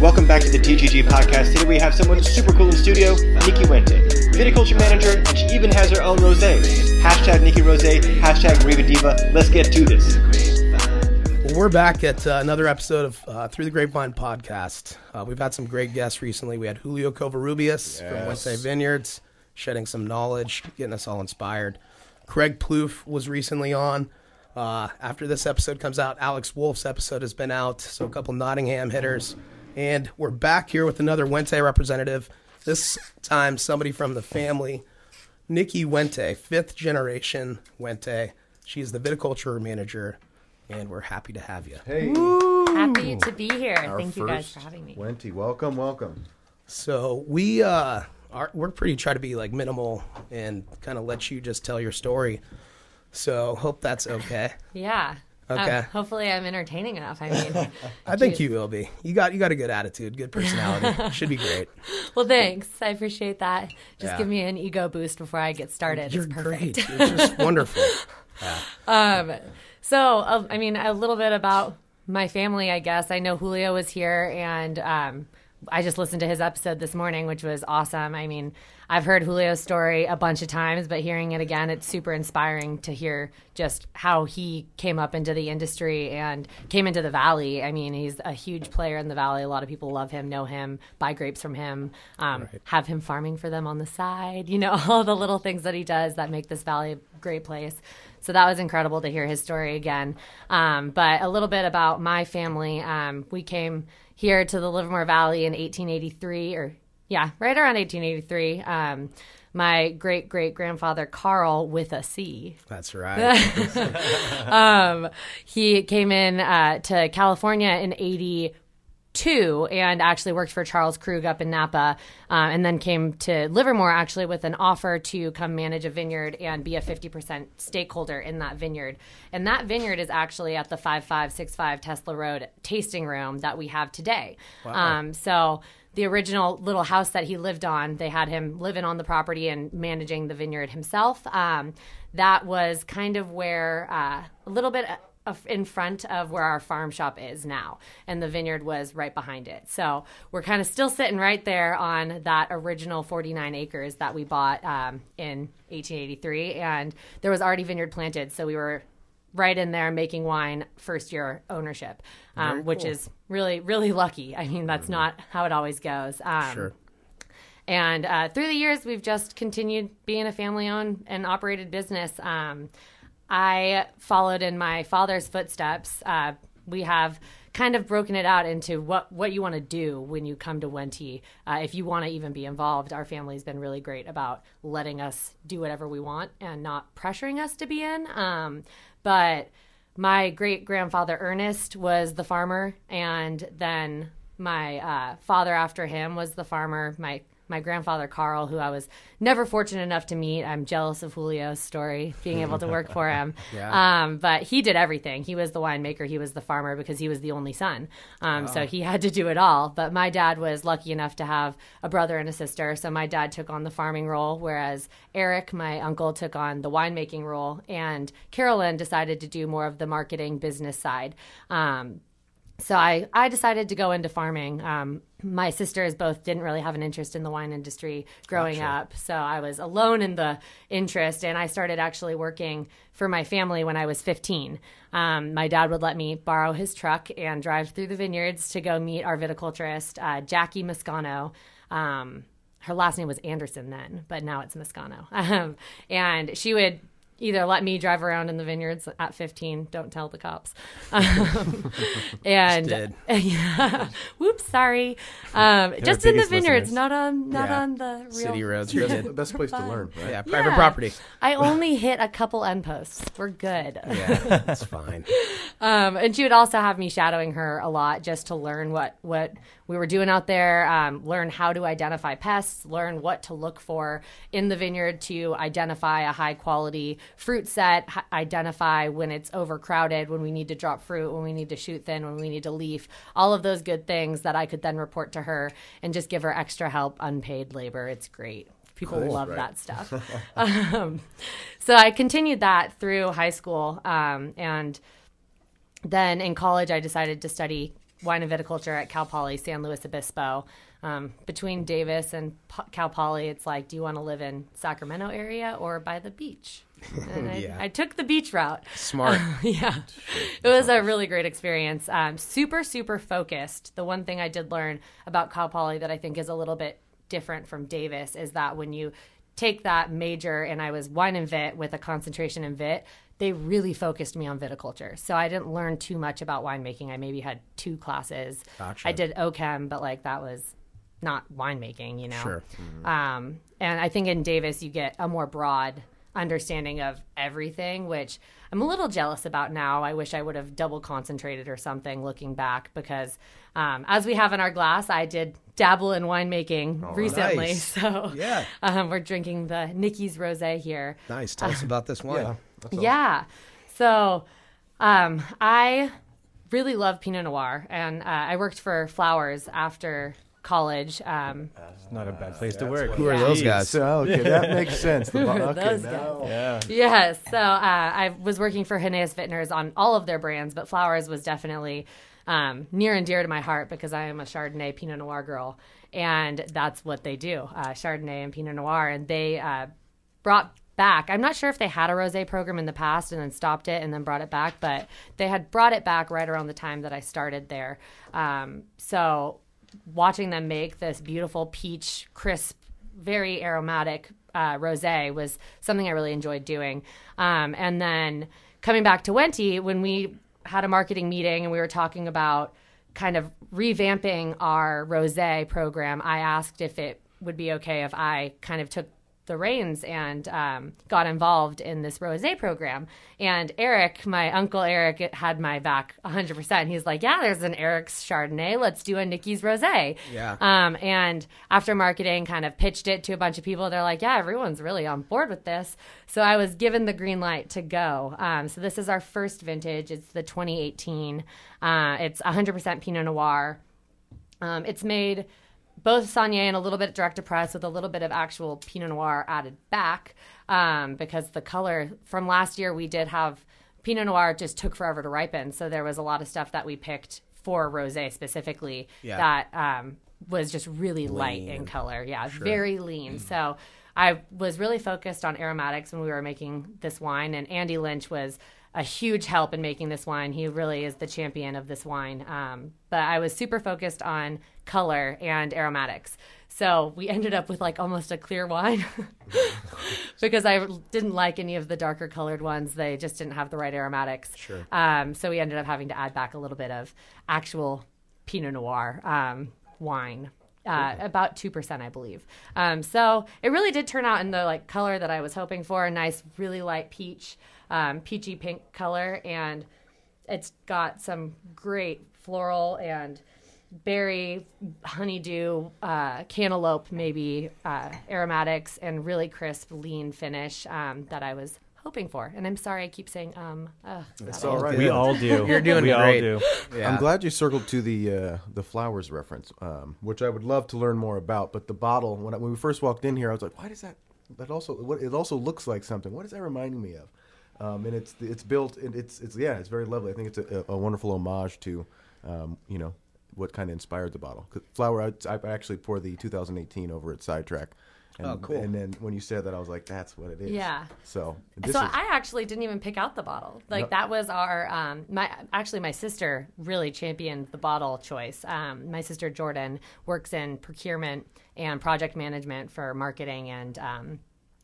Welcome back to the TGG podcast. Today we have someone super cool in studio, Nikki Wente, viticulture manager, and she even has her own rosé. Hashtag Nikki Rosé, hashtag Riva Diva. Let's get to this. Well, we're back at uh, another episode of uh, Through the Grapevine podcast. Uh, we've had some great guests recently. We had Julio Covarrubias from Wente Vineyards, shedding some knowledge, getting us all inspired. Craig Plouffe was recently on. Uh, after this episode comes out, Alex Wolf's episode has been out, so a couple Nottingham hitters. And we're back here with another Wente representative. This time, somebody from the family, Nikki Wente, fifth generation Wente. She's the viticulture manager, and we're happy to have you. Hey, Happy to be here. our Thank you guys first for having me. Wenty, welcome, welcome. So we uh are we're pretty try to be like minimal and kind of let you just tell your story. So hope that's okay. Yeah. Okay. Um, hopefully, I'm entertaining enough. I mean, I think you will be. You got you got a good attitude, good personality. Should be great. well, thanks. I appreciate that. Just Yeah. give me an ego boost before I get started. You're it's perfect. great. You're just wonderful. Um, so, uh, I mean, a little bit about my family, I guess. I know Julio was here, and um, I just listened to his episode this morning, which was awesome. I mean, I've heard Julio's story a bunch of times, but hearing it again, it's super inspiring to hear just how he came up into the industry and came into the valley. I mean, he's a huge player in the valley. A lot of people love him, know him, buy grapes from him, um, have him farming for them on the side. You know, all the little things that he does that make this valley a great place. So that was incredible to hear his story again. Um, but a little bit about my family. Um, we came here to the Livermore Valley in 1883, or yeah, right around 1883. Um, my great great grandfather Carl with a C That's right. um, he came in uh, to California in 82 and actually worked for Charles Krug up in Napa uh, and then came to Livermore actually with an offer to come manage a vineyard and be a 50% stakeholder in that vineyard. And that vineyard is actually at the 5565 Tesla Road tasting room that we have today. Um, so the original little house that he lived on, they had him living on the property and managing the vineyard himself. Um, that was kind of where uh, a little bit in front of where our farm shop is now, and the vineyard was right behind it. So we're kind of still sitting right there on that original 49 acres that we bought um, in 1883, and there was already vineyard planted, so we were right in there making wine first year ownership, um, which is really really lucky. I mean, that's not how it always goes. Um, Sure. and uh, through the years, we've just continued being a family owned and operated business. Um, I followed in my father's footsteps. Uh, we have kind of broken it out into what, what you want to do when you come to Wente. Uh, if you want to even be involved, our family's been really great about letting us do whatever we want and not pressuring us to be in. Um, but my great grandfather Ernest was the farmer, and then my uh, father after him was the farmer. My my grandfather Carl, who I was never fortunate enough to meet. I'm jealous of Julio's story, being able to work for him. Yeah. Um, but he did everything. He was the winemaker, he was the farmer because he was the only son. Um, So he had to do it all. But my dad was lucky enough to have a brother and a sister. So my dad took on the farming role, whereas Eric, my uncle, took on the winemaking role, and Carolyn decided to do more of the marketing business side. Um, so I, I decided to go into farming. Um, my sisters both didn't really have an interest in the wine industry growing up, so I was alone in the interest, and I started actually working for my family when I was 15. Um, my dad would let me borrow his truck and drive through the vineyards to go meet our viticulturist, uh, Jackie Moscano. Um, her last name was Anderson then, but now it's Moscano. Um, and she would either let me drive around in the vineyards at 15 don't tell the cops um, and did. yeah whoops sorry um, just in the vineyards listeners. not on not Yeah. on the real City roads. You Best, did. best place to learn, right? Yeah, private Yeah. property. i only hit a couple end posts we're good Yeah, that's fine. um, and she would also have me shadowing her a lot just to learn what what we were doing out there, um, learn how to identify pests, learn what to look for in the vineyard to identify a high quality fruit set, h- identify when it's overcrowded, when we need to drop fruit, when we need to shoot thin, when we need to leaf, all of those good things that I could then report to her and just give her extra help, unpaid labor. It's great. People love right. that stuff. um, so I continued that through high school. Um, and then in college, I decided to study wine and viticulture at Cal Poly San Luis Obispo. Um, between Davis and P- Cal Poly, it's like, do you want to live in Sacramento area or by the beach? And I, Yeah. I took the beach route. Smart. yeah, it was a really great experience. Um, super, super focused. The one thing I did learn about Cal Poly that I think is a little bit different from Davis is that when you take that major, and I was wine and vit with a concentration in vit, they really focused me on viticulture. So I didn't learn too much about winemaking. I maybe had two classes. Gotcha. I did OChem, but like that was not winemaking, you know. Sure. Um, and I think in Davis you get a more broad understanding of everything, which I'm a little jealous about now. I wish I would have double concentrated or something looking back because, um, as we have in our glass, I did dabble in winemaking recently. Nice. So Yeah. um, we're drinking the Nikki's Rosé here. Nice. Tell us about this wine. Yeah. That's all. Yeah. So um, I really love Pinot Noir, and uh, I worked for Flowers after college. Um, It's not a bad place to work. Who are those guys? So, okay, that makes sense. The, okay, those now- Yeah. Yes. So uh, I was working for Huneeus Vintners on all of their brands, but Flowers was definitely um, near and dear to my heart because I am a Chardonnay Pinot Noir girl, and that's what they do, uh, Chardonnay and Pinot Noir, and they uh, brought back. I'm not sure if they had a rosé program in the past and then stopped it and then brought it back, but they had brought it back right around the time that I started there. Um, so watching them make this beautiful peach crisp very aromatic uh, rosé was something I really enjoyed doing. Um, and then coming back to Wente, when we had a marketing meeting and we were talking about kind of revamping our rosé program, I asked if it would be okay if I kind of took the reins and um, got involved in this rosé program. And Eric, my uncle Eric, had my back 100%. He's like, yeah, there's an Eric's Chardonnay. Let's do a Nikki's rosé. Yeah. Um, and after marketing kind of pitched it to a bunch of people, they're like, yeah, everyone's really on board with this. So I was given the green light to go. Um, so this is our first vintage. It's the 2018. Uh, it's 100% Pinot Noir. Um, it's made both saignée and a little bit direct to press with a little bit of actual Pinot Noir added back um, because the color from last year we did have Pinot Noir just took forever to ripen. So there was a lot of stuff that we picked for rosé specifically Yeah. that um, was just really light in color. Yeah, very lean. So I was really focused on aromatics when we were making this wine, and Andy Lynch was a huge help in making this wine. He really is the champion of this wine. Um, but I was super focused on color and aromatics. So we ended up with like almost a clear wine because I didn't like any of the darker colored ones. They just didn't have the right aromatics. Sure. Um, so we ended up having to add back a little bit of actual Pinot Noir um, wine. Uh, about two percent, I believe. Um, so it really did turn out in the like color that I was hoping for—a nice, really light peach, um, peachy pink color, and it's got some great floral and berry, honeydew, uh, cantaloupe, maybe uh, aromatics, and really crisp, lean finish um, that I was hoping for. And I'm sorry I keep saying um. Ugh, It's all right. We all do. You're doing we great. all do. Yeah. I'm glad you circled to the uh, the flowers reference, um, which I would love to learn more about. But the bottle, when I, when we first walked in here, I was like, "Why does that? That also what it also looks like something. What is that reminding me of?" Um, and it's it's built. and It's it's yeah, it's very lovely. I think it's a, a wonderful homage to, um, you know, what kind of inspired the bottle. flower, I, I actually pour the 2018 over at Sidetrack. And, Oh, cool. And then when you said that, I was like, "That's what it is." Yeah. So this so is, I actually didn't even pick out the bottle. Like No. that was our um my actually my sister really championed the bottle choice. Um my sister Jordan works in procurement and project management for marketing and um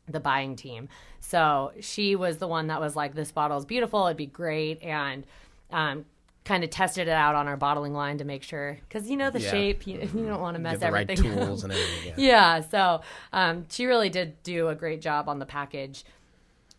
the buying team. So she was the one that was like this bottle is beautiful, it'd be great and um kind of tested it out on our bottling line to make sure cuz you know the Yeah. shape you, you don't want to mess the right everything up. tools and everything. Yeah. Yeah, so um, she really did do a great job on the package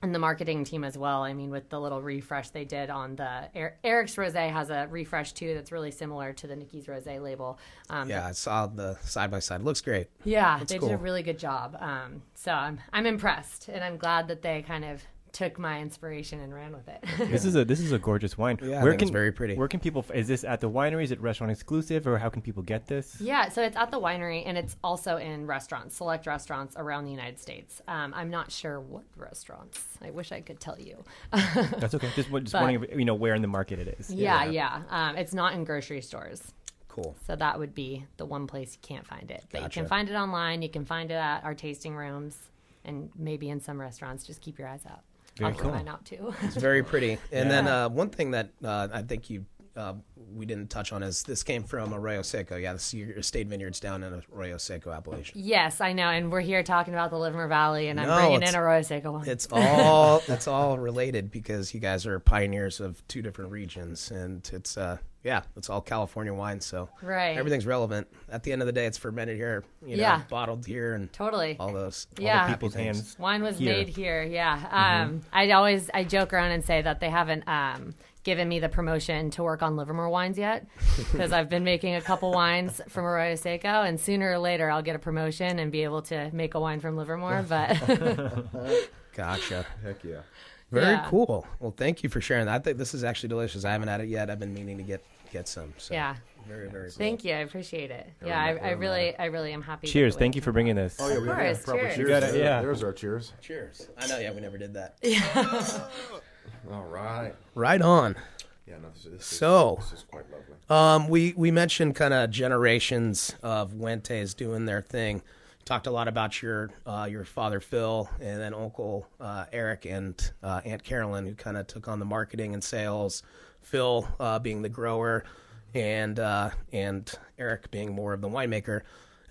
and the marketing team as well. I mean, with the little refresh they did on the Er- Eric's Rosé has a refresh too that's really similar to the Nikki's Rosé label. Um, Yeah, I saw the side by side. Looks great. yeah, That's they cool. did a really good job. Um, so I'm I'm impressed, and I'm glad that they kind of took my inspiration and ran with it. This is a this is a gorgeous wine. Yeah, I think it's very pretty. Where can people? Is this at the winery? Is it restaurant exclusive, or how can people get this? Yeah, so it's at the winery and it's also in restaurants, select restaurants around the United States. Um, I'm not sure what restaurants. I wish I could tell you. That's okay. Just, just But- wondering, if, you know, where in the market it is. yeah, yeah. Um, it's not in grocery stores. Cool. So that would be the one place you can't find it. But you can find it online. You can find it at our tasting rooms and maybe in some restaurants. Just keep your eyes out. Very I'll cool. mine out too. It's very pretty. And then uh, one thing that uh, I think you uh, we didn't touch on is this came from Arroyo Seco. Yeah, this is your estate vineyards down in Arroyo Seco Appalachian. yes, I know. And we're here talking about the Livermore Valley, and I'm bringing in Arroyo Seco one. It's all it's all related because you guys are pioneers of two different regions, and it's uh yeah, it's all California wine, so Right. everything's relevant. At the end of the day, it's fermented here, you know, Yeah. bottled here, and Totally. all those all the Yeah. People's things. hands. Wine was here. made here, yeah. Um, I always I joke around and say that they haven't um, given me the promotion to work on Livermore wines yet because I've been making a couple wines from Arroyo Seco, and sooner or later I'll get a promotion and be able to make a wine from Livermore. But Gotcha. Heck yeah. Very Yeah. cool. Well, thank you for sharing that. I think this is actually delicious. I haven't had it yet. I've been meaning to get get some. So yeah, very very cool. thank you, I appreciate it. Yeah, I, I really I really am happy. Cheers! Thank you for bringing out. this. Oh yeah, we course, have proper cheers. cheers. You gotta- there. yeah. There's our cheers. Cheers. I know. Yeah, we never did that. Yeah. All right. Right on. Yeah, no, this, this, So- this is quite lovely. Um, we we mentioned kind of generations of Wentes doing their thing. Talked a lot about your uh, your father Phil and then Uncle uh, Eric and uh, Aunt Carolyn, who kind of took on the marketing and sales. Phil uh, being the grower, and uh, and Eric being more of the winemaker.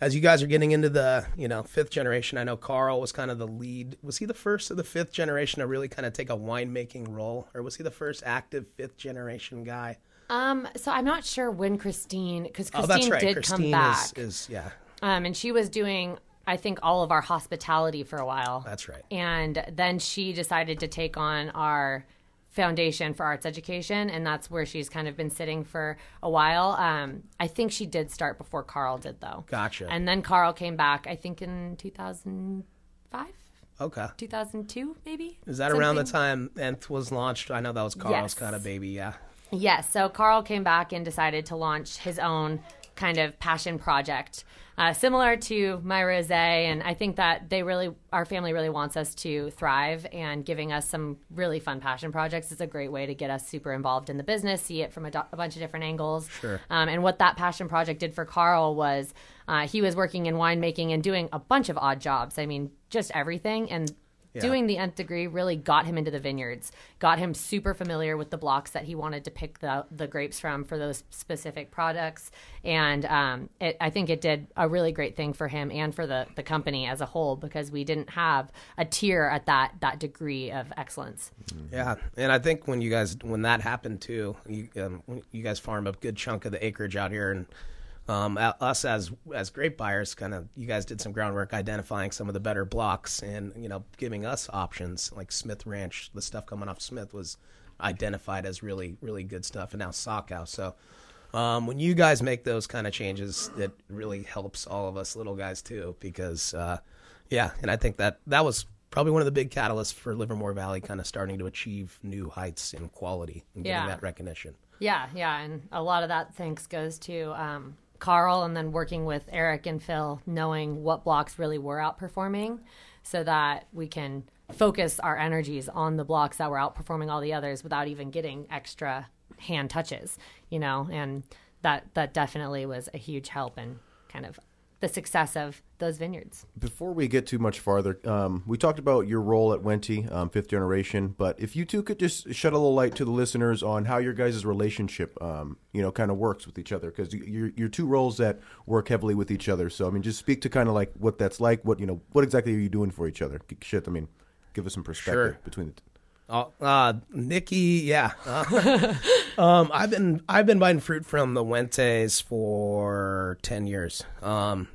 As you guys are getting into the you know fifth generation, I know Carl was kind of the lead. Was he the first of the fifth generation to really kind of take a winemaking role, or was he the first active fifth generation guy? Um, so I'm not sure when Christine because Oh, Christine that's right. did Christine come back. Is, is yeah, Um, and she was doing, I think, all of our hospitality for a while. that's right. And then she decided to take on our foundation for arts education, and that's where she's kind of been sitting for a while. Um, I think she did start before Carl did, though. Gotcha. And then Carl came back, I think, in 2005, Okay. 2002, maybe. Is that around the time Nth was launched? I know that was Carl's Yes. kind of baby. Yeah. Yes. So Carl came back and decided to launch his own kind of passion project, uh, similar to my rosé. And I think that they really, our family really wants us to thrive, and giving us some really fun passion projects is a great way to get us super involved in the business, see it from a, do- a bunch of different angles. Sure. Um, and what that passion project did for Carl was uh, he was working in winemaking and doing a bunch of odd jobs. I mean, just everything. And doing the nth degree really got him into the vineyards, got him super familiar with the blocks that he wanted to pick the the grapes from for those specific products, and um, it, I think it did a really great thing for him and for the the company as a whole because we didn't have a tier at that that degree of excellence. Yeah, and I think when you guys when that happened too, you um, you guys farm a good chunk of the acreage out here, and um, us as as grape buyers, kind of you guys did some groundwork identifying some of the better blocks, and you know giving us options like Smith Ranch. The stuff coming off Smith was identified as really really good stuff, and now Sockhouse. So. Um, when you guys make those kind of changes, it really helps all of us little guys too, because uh, yeah, and I think that that was probably one of the big catalysts for Livermore Valley kind of starting to achieve new heights in quality and getting Yeah. that recognition. Yeah, yeah, and a lot of that thanks goes to um, Carl, and then working with Eric and Phil, knowing what blocks really were outperforming, so that we can focus our energies on the blocks that were outperforming all the others without even getting extra hand touches, you know, and that that definitely was a huge help in kind of the success of those vineyards. Before we get too much farther, um, we talked about your role at Wente, um, fifth generation. But if you two could just shed a little light to the listeners on how your guys' relationship, um, you know, kind of works with each other, because you're, you're two roles that work heavily with each other. So I mean, just speak to kind of like what that's like. What you know, what exactly are you doing for each other? Shit, I mean, give us some perspective Sure. between the. T- Uh, uh, Nikki, yeah. Uh, um, I've been I've been buying fruit from the Wentes for ten years. Um,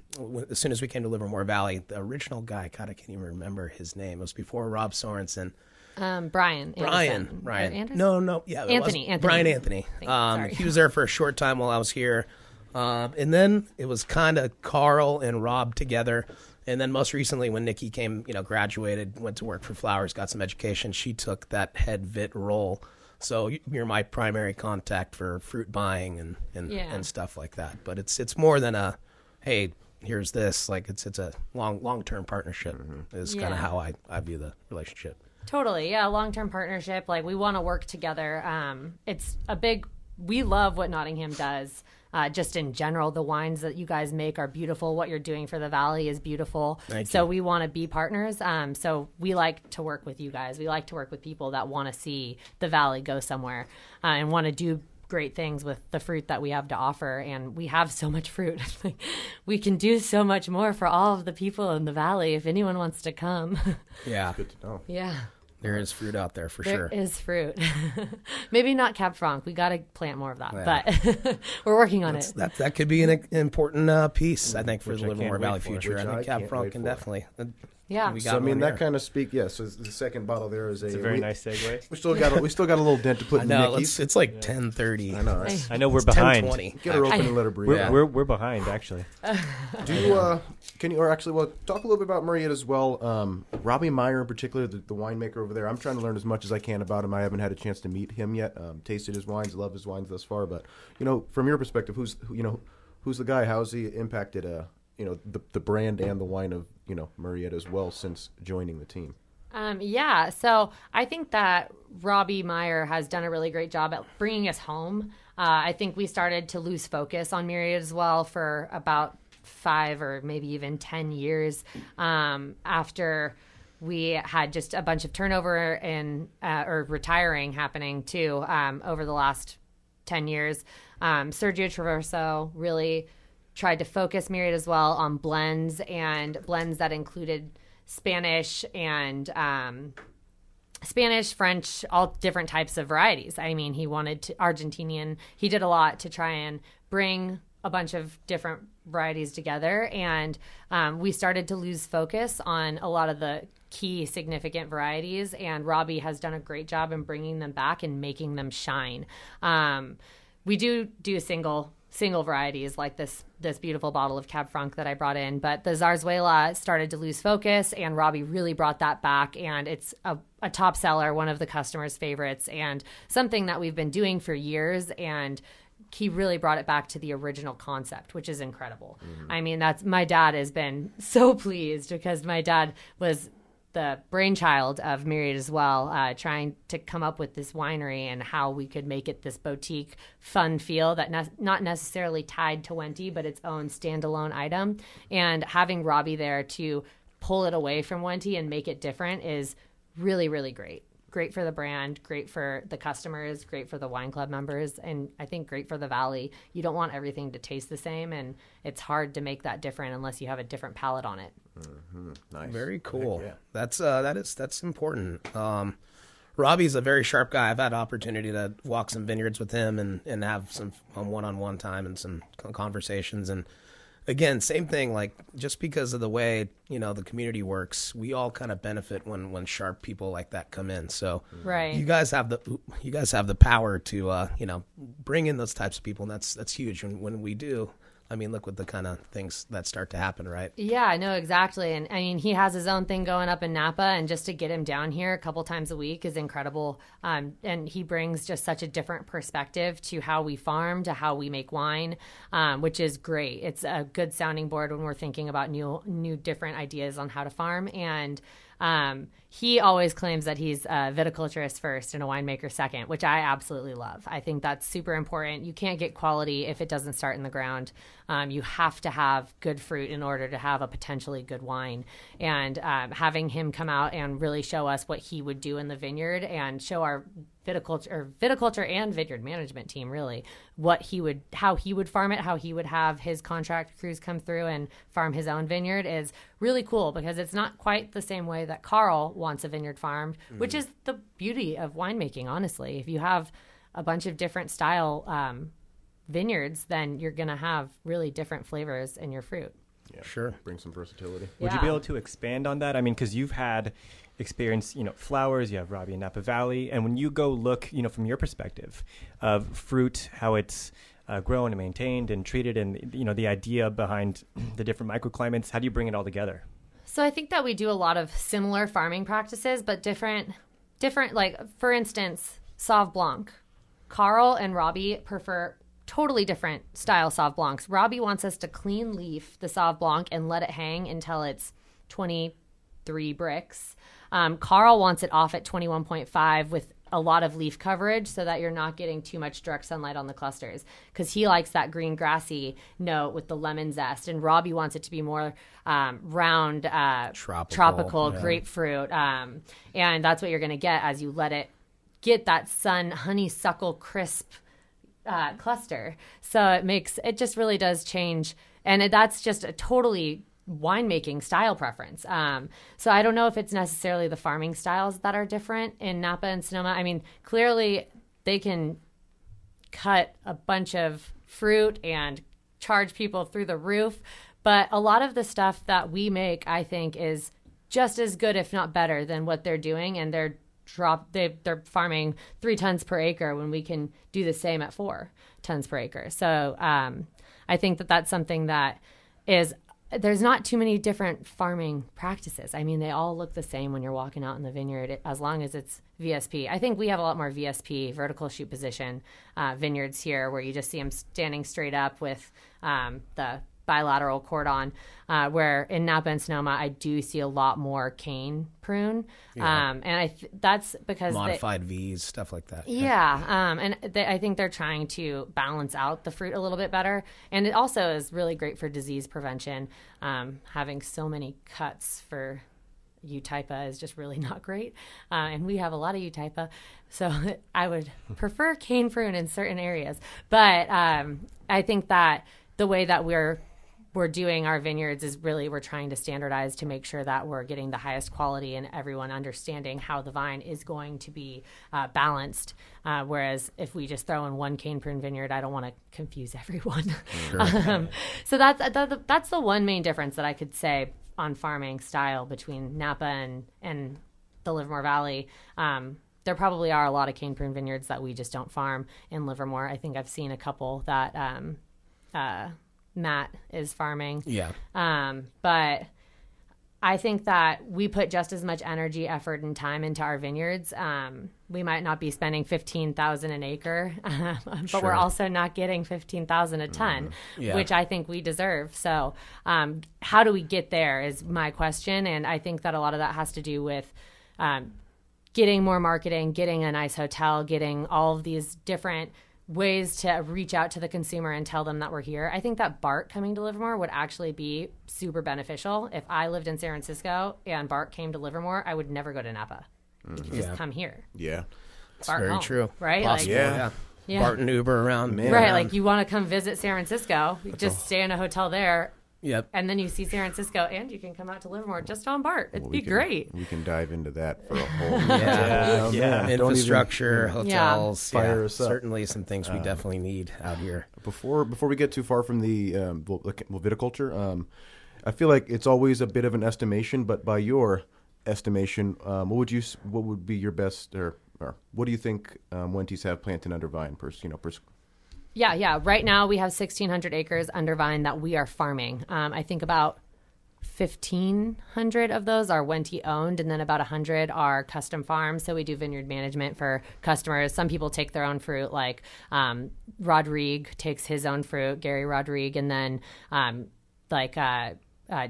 as soon as we came to Livermore Valley, the original guy, God, I can't even remember his name. It was before Rob Sorensen. Um, Brian, Brian, Anderson. Brian. Anderson? No, no, yeah, it Anthony, was Anthony. Brian Anthony. Um, he was there for a short time while I was here. Um, and then it was kind of Carl and Rob together. And then most recently, when Nikki came, you know, graduated, went to work for Flowers, got some education, she took that head vit role. So you're my primary contact for fruit buying and and, Yeah. and stuff like that. But it's it's more than a, hey, here's this. Like it's it's a long long term partnership. Is kind of how I I view the relationship. Totally. Yeah, long term partnership. Like we want to work together. Um, it's a big. We love what Nottingham does. Uh, just in general, the wines that you guys make are beautiful. What you're doing for the valley is beautiful. Thank so you. we want to be partners. Um, so we like to work with you guys. We like to work with people that want to see the valley go somewhere uh, and want to do great things with the fruit that we have to offer. And we have so much fruit. we can do so much more for all of the people in the valley if anyone wants to come. Yeah, Good to know. yeah. There is fruit out there for There sure. is fruit. Maybe not Cab Franc. We got to plant more of that, Yeah. but we're working on it. That that could be an important uh, piece, I think, for Which the Livermore Valley future. Which I I think Cab can't Franc can for. definitely. Yeah. we So I mean that here. kind of speak. Yes, so the second bottle there is a, It's a very we, nice segue. We still got a, we still got a little dent to put I in know Nikki's. it's it's like ten thirty. I know. It's, I know we're It's behind. 10:20. get her open I- and let her breathe. We're, Yeah. we're we're behind actually. Do you, uh, can you, or actually, well, talk a little bit about Murrieta's Well. Um, Robbie Meyer, in particular, the, the winemaker over there. I'm trying to learn as much as I can about him. I haven't had a chance to meet him yet. Um, tasted his wines, love his wines thus far. But you know, from your perspective, who's you know, who's the guy? How's he impacted, uh, you know, the the brand and the wine of you know Murrieta's Well since joining the team? Um, yeah, so I think that Robbie Meyer has done a really great job at bringing us home. Uh, I think we started to lose focus on Murrieta's Well for about five or maybe even 10 years um, after we had just a bunch of turnover and uh, or retiring happening too um, over the last 10 years. Um, Sergio Traverso really tried to focus Murrieta's Well on blends and blends that included Spanish and um, Spanish, French, all different types of varieties. I mean, he wanted to Argentinian. He did a lot to try and bring a bunch of different varieties together, and um, we started to lose focus on a lot of the key significant varieties. And Robbie has done a great job in bringing them back and making them shine. Um, we do do a single single varieties like this this beautiful bottle of Cab Franc that I brought in, but the Zarzuela started to lose focus, and Robbie really brought that back, and it's a, a top seller, one of the customers' favorites, and something that we've been doing for years, and he really brought it back to the original concept, which is incredible. Mm-hmm. I mean, that's my dad has been so pleased because my dad was the brainchild of Murrieta's Well, uh, trying to come up with this winery and how we could make it this boutique, fun feel that ne- not necessarily tied to Wente, but its own standalone item. And having Robbie there to pull it away from Wente and make it different is really, really great. Great for the brand, great for the customers, great for the wine club members, and I think great for the valley. You don't want everything to taste the same, and it's hard to make that different unless you have a different palate on it. Nice. Very cool. yeah. That's uh, that is that's important. Um, Robbie's a very sharp guy. I've had opportunity to walk some vineyards with him and and have some one on one time and some conversations. And again, same thing. Like just because of the way you know the community works, we all kind of benefit when when sharp people like that come in. So Right. you guys have the you guys have the power to uh, you know bring in those types of people, and that's that's huge. When when we do, I mean, look what the kind of things that start to happen, right? Yeah, I know exactly. And I mean, he has his own thing going up in Napa, and just to get him down here a couple times a week is incredible. Um, and he brings just such a different perspective to how we farm, to how we make wine, um, which is great. It's a good sounding board when we're thinking about new, new different ideas on how to farm. And um, he always claims that he's a viticulturist first and a winemaker second, which I absolutely love. I think that's super important. You can't get quality if it doesn't start in the ground. Um, you have to have good fruit in order to have a potentially good wine. And um, having him come out and really show us what he would do in the vineyard and show our viticulture or viticulture and vineyard management team really what he would how he would farm it how he would have his contract crews come through and farm his own vineyard is really cool because it's not quite the same way that Carl wants a vineyard farmed which is the beauty of winemaking honestly if you have a bunch of different style um, vineyards then you're going to have really different flavors in your fruit Yeah. Sure. Bring some versatility. Would you be able to expand on that? I mean, because you've had experience, you know, flowers. You have Robbie in Napa Valley, and when you go look, you know, from your perspective of fruit, how it's uh, grown and maintained and treated, and you know the idea behind the different microclimates. How do you bring it all together? So I think that we do a lot of similar farming practices, but different, different. Like for instance, Sauv Blanc. Carl and Robbie prefer totally different style Sauv Blancs. Robbie wants us to clean leaf the Sauv Blanc and let it hang until it's 23 Brix. Um, Carl wants it off at 21.5 with a lot of leaf coverage so that you're not getting too much direct sunlight on the clusters because he likes that green grassy note with the lemon zest and robbie wants it to be more um, round uh, Tropical, tropical yeah. grapefruit um, and that's what you're going to get as you let it get that sun honeysuckle crisp uh, cluster. So it makes it just really does change, and it, that's just a totally winemaking style preference. Um, so I don't know if it's necessarily the farming styles that are different in Napa and Sonoma. I mean, clearly they can cut a bunch of fruit and charge people through the roof, but a lot of the stuff that we make, I think, is just as good, if not better, than what they're doing, and they're drop they they're farming three tons per acre when we can do the same at four tons per acre. So um, I think that that's something that is there's not too many different farming practices. I mean, they all look the same when you're walking out in the vineyard, as long as it's VSP. I think we have a lot more VSP, vertical shoot position uh, vineyards here, where you just see them standing straight up with um, the bilateral cordon. Uh, where in Napa and Sonoma, I do see a lot more cane prune, um, and I th- that's because they- Modified V's, stuff like that. yeah, um, and they, I think they're trying to balance out the fruit a little bit better, and it also is really great for disease prevention. Um, having so many cuts for Eutypa is just really not great, uh, and we have a lot of Eutypa, so I would prefer cane prune in certain areas. But um, I think that the way that we're we're doing our vineyards is really we're trying to standardize to make sure that we're getting the highest quality and everyone understanding how the vine is going to be uh, balanced. Uh, whereas if we just throw in one cane prune vineyard, I don't want to confuse everyone. um, so that's that, that's the one main difference that I could say on farming style between Napa and and the Livermore Valley. Um, there probably are a lot of cane prune vineyards that we just don't farm in Livermore. I think I've seen a couple that um, uh, Matt is farming. Yeah. Um, but I think that we put just as much energy, effort, and time into our vineyards. Um, we might not be spending fifteen thousand an acre, but Sure. we're also not getting fifteen thousand a ton, Yeah. which I think we deserve. So, um, how do we get there? Is my question, and I think that a lot of that has to do with. Um, getting more marketing, getting a nice hotel, getting all of these different ways to reach out to the consumer and tell them that we're here. I think that BART coming to Livermore would actually be super beneficial. If I lived in San Francisco and BART came to Livermore, I would never go to Napa. You could just Yeah. come here. Yeah. It's BART very home, true. right? Like- yeah. Yeah. Yeah. Barton Uber around. Man. Right, like you want to come visit San Francisco, you just stay in a hotel there, Yep. and then you see San Francisco, and you can come out to Livermore just on BART. It'd Well, be can- great. We can dive into that for a whole. Yeah. Yeah. man. Don't even- Infrastructure, hotels, yeah, Fire us up. certainly some things we definitely need out here. Before before we get too far from the um, well, like, well, viticulture, um, I feel like it's always a bit of an estimation. But by your estimation, um, what would you what would be your best or, or what do you think um, Wentes have planted under vine per you know per s- Yeah, yeah. Right now we have 1,600 acres under vine that we are farming. Um, I think about 1,500 of those are Wente owned, and then about 100 are custom farms. So we do vineyard management for customers. Some people take their own fruit, like um, Rodrigue takes his own fruit, Gary Rodrigue, and then um, like uh, uh,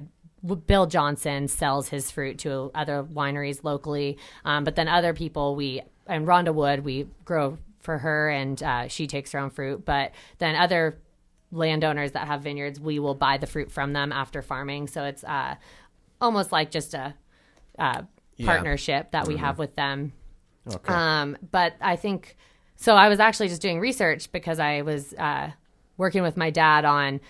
Bill Johnson sells his fruit to other wineries locally. Um, but then other people, we and Rhonda Wood, we grow for her, and uh, she takes her own fruit. But then other landowners that have vineyards, we will buy the fruit from them after farming. So it's uh, almost like just a uh, Yeah. partnership that we have with them. Okay. Um, but I think so. I was actually just doing research because I was uh, working with my dad on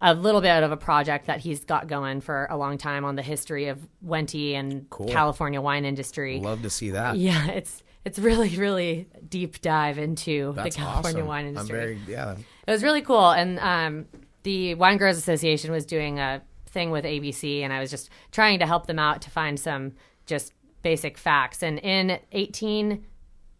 a little bit of a project that he's got going for a long time on the history of Wente and Cool. California wine industry. Love to see that. Yeah, it's it's really really deep dive into That's the California awesome. wine industry. I'm very yeah. It was really cool. And um, the Wine Growers Association was doing a thing with ABC, and I was just trying to help them out to find some just basic facts. And in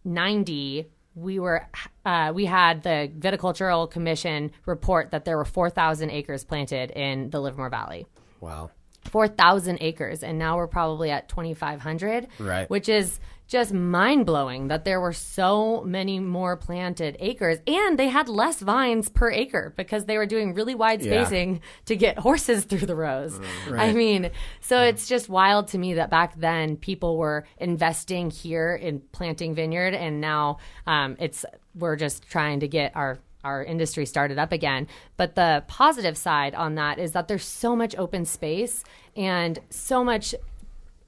1890, we were uh, we had the viticultural commission report that there were 4000 acres planted in the livermore valley Wow. 4,000 acres, and now we're probably at 2,500. Right. Which is just mind blowing that there were so many more planted acres, and they had less vines per acre because they were doing really wide Yeah. spacing to get horses through the rows. I mean, so it's just wild to me that back then people were investing here in planting vineyard, and now um, it's we're just trying to get our our industry started up again. But the positive side on that is that there's so much open space and so much,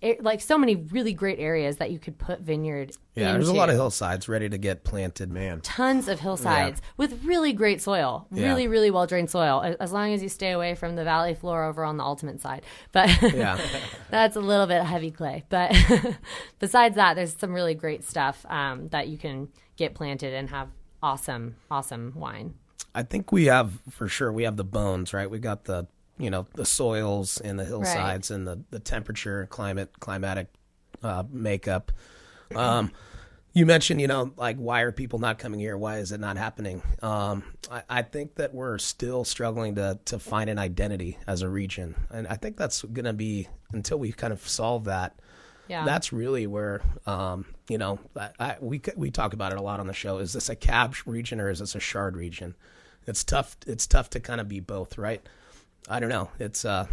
it, like so many really great areas that you could put vineyard. Yeah, there's a lot of hillsides ready to get planted. Man, Tons of hillsides with really great soil, Yeah. really, really well drained soil, as long as you stay away from the valley floor over on the Altamont side. But Yeah. that's a little bit heavy clay. But besides that, there's some really great stuff um, that you can get planted and have awesome, awesome wine. I think we have for sure we have the bones, right? We got the you know the soils and the hillsides and the the temperature, climate, climatic uh, makeup. Um, you mentioned, you know, like why are people not coming here? Why is it not happening? Um, I, I think that we're still struggling to to find an identity as a region, and I think that's going to be until we kind of solve that. Yeah. That's really where, um, you know, I, I, we we talk about it a lot on the show. Is this a cab region or is this a Chard region? It's tough. It's tough to kind of be both, right? I don't know. It's uh,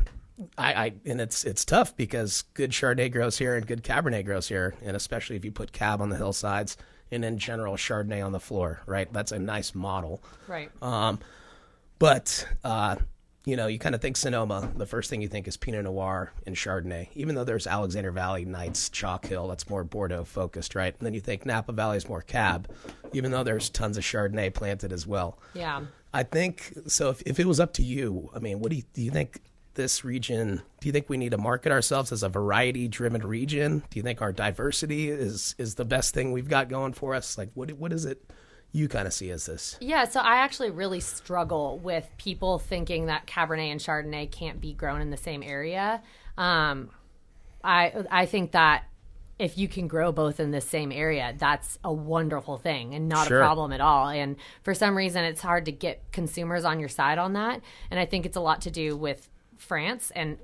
I, I and it's it's tough because good Chardonnay grows here and good Cabernet grows here, and especially if you put Cab on the hillsides and in general Chardonnay on the floor, right? That's a nice model. Right. Um, but uh, you know, you kind of think Sonoma. The first thing you think is Pinot Noir and Chardonnay, even though there's Alexander Valley, Knights, Chalk Hill. That's more Bordeaux focused, right? And then you think Napa Valley is more Cab, even though there's tons of Chardonnay planted as well. yeah. I think so. If, if it was up to you, I mean, what do you do? You think this region? Do you think we need to market ourselves as a variety-driven region? Do you think our diversity is is the best thing we've got going for us? Like, what what is it you kind of see as this? Yeah, so I actually really struggle with people thinking that Cabernet and Chardonnay can't be grown in the same area. Um, I I think that if you can grow both in the same area, that's a wonderful thing and not Sure. a problem at all. And for some reason, it's hard to get consumers on your side on that. And I think it's a lot to do with France and.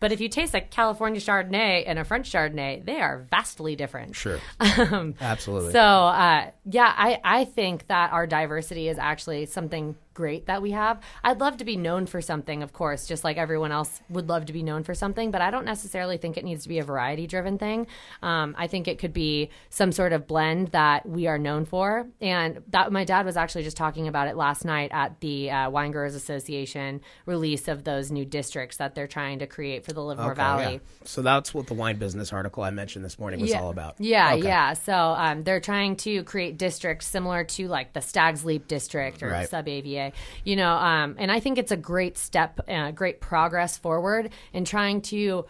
But if you taste a California Chardonnay and a French Chardonnay, they are vastly different. Sure, Um, absolutely. So uh, yeah, I, I think that our diversity is actually something great that we have. I'd love to be known for something, of course, just like everyone else would love to be known for something, but I don't necessarily think it needs to be a variety driven thing. Um, I think it could be some sort of blend that we are known for. And that my dad was actually just talking about it last night at the uh, Wine Growers Association release of those new districts that they're trying to create for the Livermore Okay, Valley. yeah. So that's what the wine business article I mentioned this morning was yeah. all about. Yeah, Okay. yeah. So um, they're trying to create districts similar to like the Stag's Leap district or Right. Sub AVA, you know. Um, and I think it's a great step, uh, great progress forward in trying to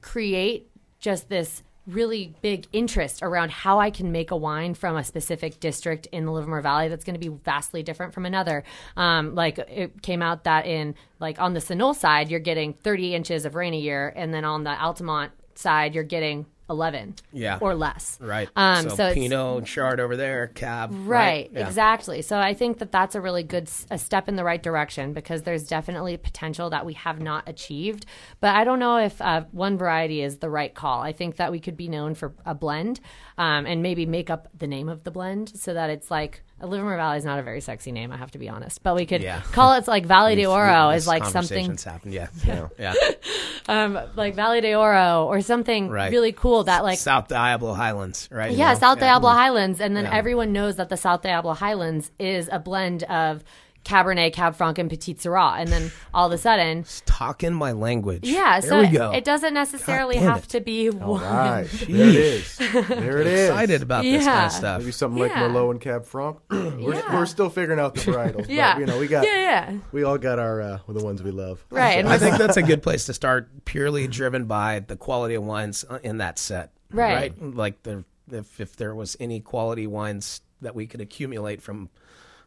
create just this really big interest around how I can make a wine from a specific district in the Livermore Valley that's going to be vastly different from another. Um, like it came out that in like on the Sunol side, you're getting 30 inches of rain a year, and then on the Altamont side, you're getting 11 Yeah. or less. Right. Um, so, so Pinot, Chard over there, Cab. Right, Yeah. exactly. So I think that that's a really good a step in the right direction because there's definitely potential that we have not achieved. But I don't know if uh, one variety is the right call. I think that we could be known for a blend um, and maybe make up the name of the blend so that it's like Livermore Valley is not a very sexy name. I have to be honest, but we could Yeah. call it like Valley de Oro is like something happened. Yeah. Yeah. yeah. um, like Valley de Oro or something Right. really cool that like South Diablo Highlands, right? Yeah, You know? South Diablo Highlands, and then Yeah. everyone knows that the South Diablo Highlands is a blend of Cabernet, Cab Franc, and Petit Syrah, and then all of a sudden, Talking my language. yeah. There so we go. it doesn't necessarily God damn have it. to be one. right there it is. There it is. Excited about this kind Yeah. of stuff. Maybe something like Yeah. Merlot and Cab Franc. we're, Yeah. we're still figuring out the varietals. Yeah, But, you know, we got yeah, yeah, we all got our uh, the ones we love. right. And I think that's a good place to start, purely driven by the quality of wines uh, in that set. Right. Like the if if there was any quality wines that we could accumulate from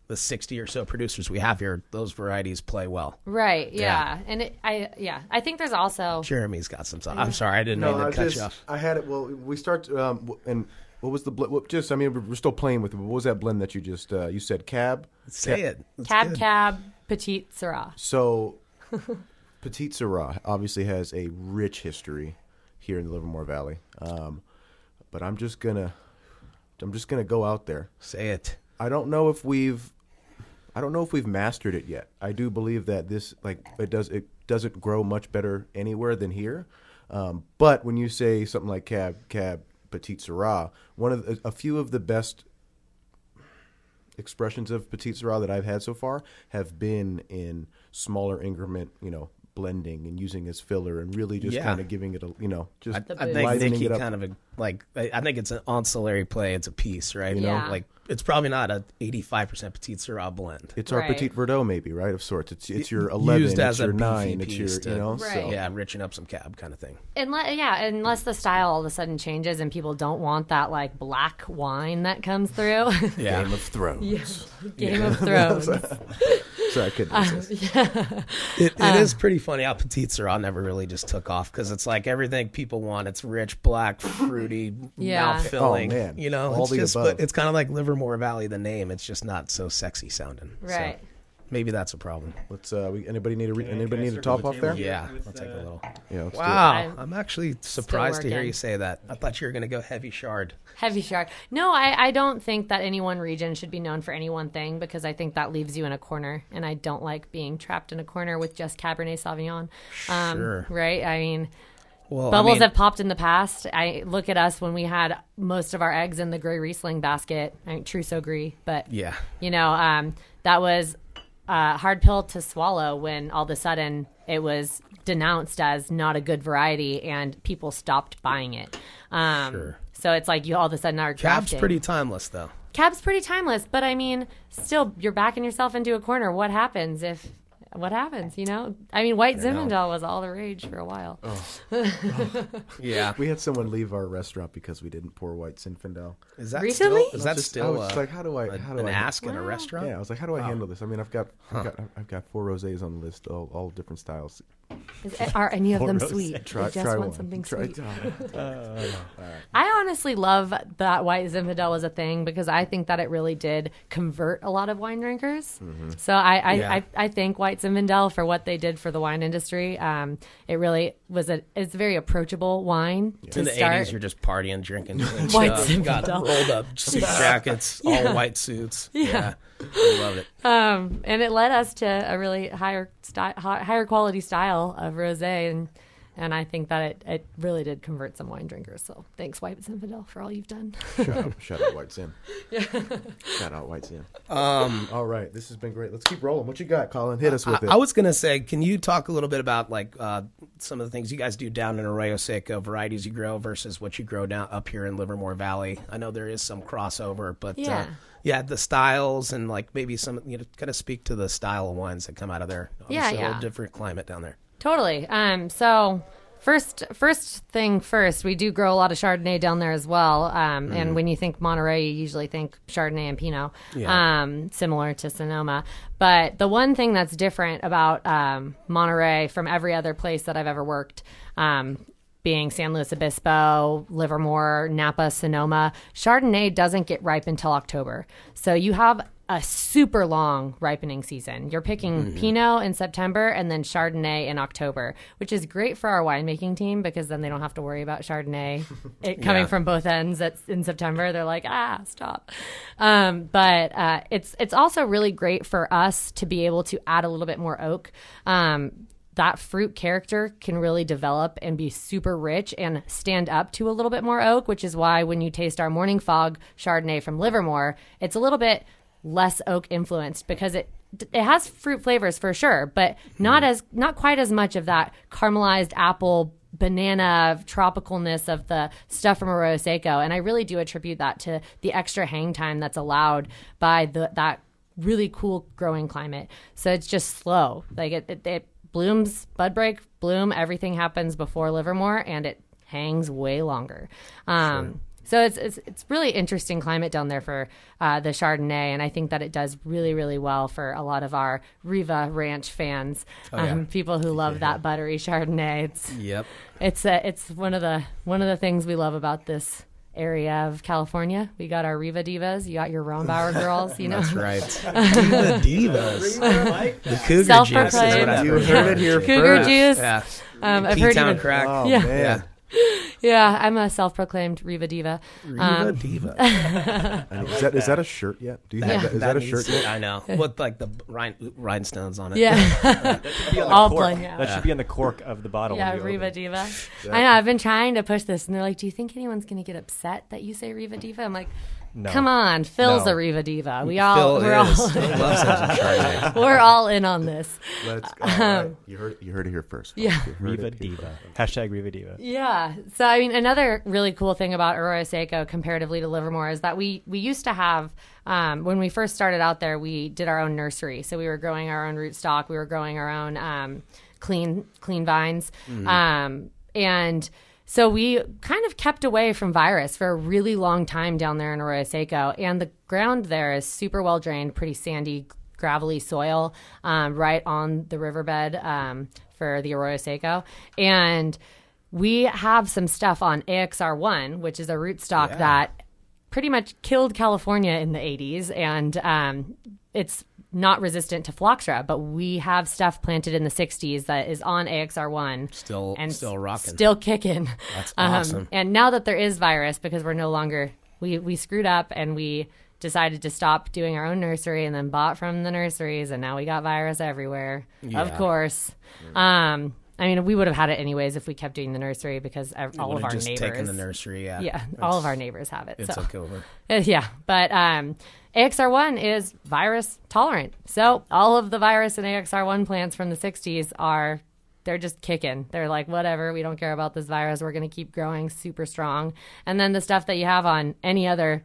the sixty or so producers we have here, those varieties play well. right, yeah, and it, I, yeah, I think there's also Jeremy's got some. I'm sorry, I didn't No, mean I to cut just you off. I had it. Well, we start um, and what was the blend? What, just I mean, we're- we're still playing with it. But what was that blend that you just uh, you said cab? Say it. That's Cab good. Cab Petite Syrah. So, Petite Syrah obviously has a rich history here in the Livermore Valley. Um, but I'm just gonna, I'm just gonna go out there. Say it. I don't know if we've, I don't know if we've mastered it yet. I do believe that this, like, it does, it doesn't grow much better anywhere than here. Um, but when you say something like Cab Cab petit Syrah, one of the, a few of the best expressions of petit Syrah that I've had so far have been in smaller increment, you know, blending and using as filler and really just Yeah. kind of giving it a, you know, just I, I boost. think livening Nikki it up. kind of a, like I I think it's an ancillary play. It's a piece, right? You Yeah. know, like it's probably not a eighty-five percent petite sirah blend. It's our Right. Petite Verdot, maybe, right? Of sorts. It's it's your eleven, Used it's as your beefy nine, it's your piece to- you know. Right. So yeah, richen up some cab kind of thing. Unless, yeah, unless the style all of a sudden changes and people don't want that like black wine that comes through. Yeah, Game of Thrones. Game of Thrones. Sorry, I couldn't resist. It, it um, is pretty funny how Petite Sirah never really just took off because it's like everything people want. It's rich, black, fruity, Yeah. mouth oh, filling. Oh, man. You know, All it's the just above. but it's kind of like Livermore Valley, the name. It's just not so sexy sounding. So Right. Maybe that's a problem. Let's. Uh, we, anybody need a re- Can anybody can need a top off there? Yeah, with, I'll take a uh, little. Yeah. let's do it. Wow, I'm I'm actually surprised to hear working. you say that. I thought you were going to go heavy Chard. Heavy Chard. No, I, I don't think that any one region should be known for any one thing because I think that leaves you in a corner, and I don't like being trapped in a corner with just Cabernet Sauvignon. Um, Sure. Right? I mean, Well, I bubbles mean, have popped in the past. I look at us when we had most of our eggs in the Grey Riesling basket. I mean, Trousseau Gris, but yeah, you know, um, that was a hard pill to swallow when all of a sudden it was denounced as not a good variety and people stopped buying it. Um, Sure. So it's like you all of a sudden are cab's pretty timeless though. Cab's pretty timeless, but I mean, still, you're backing yourself into a corner. What happens if? What happens? You know, I mean, White know. Zinfandel was all the rage for a while. Yeah, We had someone leave our restaurant because we didn't pour white Zinfandel. is that Recently? Still, is that Just- still I was just uh, like, how do I? a- How do an I? ask in a restaurant? Yeah, I was like, how do I handle this? I mean, I've got, I've got, I've got four rosés on the list, all, all different styles. Is, are any of them Rosé. sweet? Try, I just try want one. something Try- sweet. oh, I honestly love that white Zinfandel was a thing because I think that it really did convert a lot of wine drinkers. So I I, Yeah. I I thank White Zinfandel for what they did for the wine industry. Um, it really was a it's a very approachable wine to In the start. eighties, you're just partying, drinking, doing White stuff. Got Zinfandel. rolled up suit jackets, all white suits. Yeah, I love it. um, and it led us to a really higher sty- higher quality style of rosé and. And I think that it, it really did convert some wine drinkers. So thanks, White Zinfandel, for all you've done. shout, out, shut out, White Zin. Shout out, White Zin. Um, All right, this has been great. Let's keep rolling. What you got, Colin? Hit us with I, it. I was gonna say, can you talk a little bit about like uh, some of the things you guys do down in Arroyo Seco, varieties you grow versus what you grow down up here in Livermore Valley? I know there is some crossover, but uh, Yeah. yeah, the styles and like maybe some you know kind of speak to the style of wines that come out of there. Yeah, Obviously, a yeah. whole different climate down there. Totally. Um, so first, first thing first, we do grow a lot of Chardonnay down there as well. Um, and when you think Monterey, you usually think Chardonnay and Pinot, Yeah. um, similar to Sonoma. But the one thing that's different about um, Monterey from every other place that I've ever worked. Um, being San Luis Obispo, Livermore, Napa, Sonoma, Chardonnay doesn't get ripe until October. So you have a super long ripening season. You're picking Pinot in September and then Chardonnay in October, which is great for our winemaking team because then they don't have to worry about Chardonnay it coming Yeah. from both ends. That's in September. They're like, ah, stop. Um, but uh, it's it's also really great for us to be able to add a little bit more oak. Um, that fruit character can really develop and be super rich and stand up to a little bit more oak, which is why when you taste our Morning Fog Chardonnay from Livermore, it's a little bit less oak influenced because it it has fruit flavors for sure, but not as not quite as much of that caramelized apple banana tropicalness of the stuff from Arroyo Seco. And I really do attribute that to the extra hang time that's allowed by the that really cool growing climate. So it's just slow. Like it, it, it blooms, bud break, bloom, everything happens before Livermore and it hangs way longer. Um, So it's, it's it's really interesting climate down there for uh, the Chardonnay, and I think that it does really really well for a lot of our Riva Ranch fans, yeah. um, people who love that buttery Chardonnay. It's Yep. it's uh, it's one of the one of the things we love about this area of California. We got our Riva Divas. You got your Rombauer girls. You know, That's right. Diva Divas. the Cougar Self-proclaimed. Juice is what I've You heard. heard it here Cougar first. Juice. Yeah. Um, I've heard P-Town even, crack. Oh, Yeah. man. yeah, I'm a self-proclaimed Riva Diva. Riva Um, Diva. And Is that is that a shirt yet? Do you have that? Is that, a shirt yet? I know. With like the rhin- rhinestones on it. Yeah, on All cork. playing out. That should be on the cork of the bottle. when yeah, you Riva open it. Diva. I know. I've been trying to push this, and they're like, "Do you think anyone's going to get upset that you say Riva Diva?" I'm like, No. "Come on, Phil's No. a Riva Diva. We all Phil we're is. all He loves him some Chardonnay. we're all in on this." Let's go. All right. You heard you heard it here first. folks. Yeah. Riva Diva. Hashtag Riva Diva. Yeah. So I mean, another really cool thing about Arroyo Seco comparatively to Livermore is that we we used to have um, when we first started out there, we did our own nursery. So we were growing our own rootstock. We were growing our own um, clean clean vines, um, and so we kind of kept away from virus for a really long time down there in Arroyo Seco. And the ground there is super well drained, pretty sandy, gravelly soil, um, right on the riverbed um, for the Arroyo Seco, and we have some stuff on AXR1, which is a rootstock that pretty much killed California in the 80s, and um, it's not resistant to phylloxera. But we have stuff planted in the 60s that is on AXR1, Still, and still rocking. still kicking. That's Um, awesome. and now that there is virus, because we're no longer we we screwed up and we decided to stop doing our own nursery and then bought from the nurseries, and now we got virus everywhere. Of Yeah. course. Um, I mean, we would have had it anyways if we kept doing the nursery because all of our just neighbors. taken the nursery. Yeah. yeah, all of our neighbors have it. It so took over. Yeah, but um, AXR1 is virus tolerant. So all of the virus in AXR1 plants from the 60s are, they're just kicking. They're like, whatever, we don't care about this virus. We're going to keep growing super strong. And then the stuff that you have on any other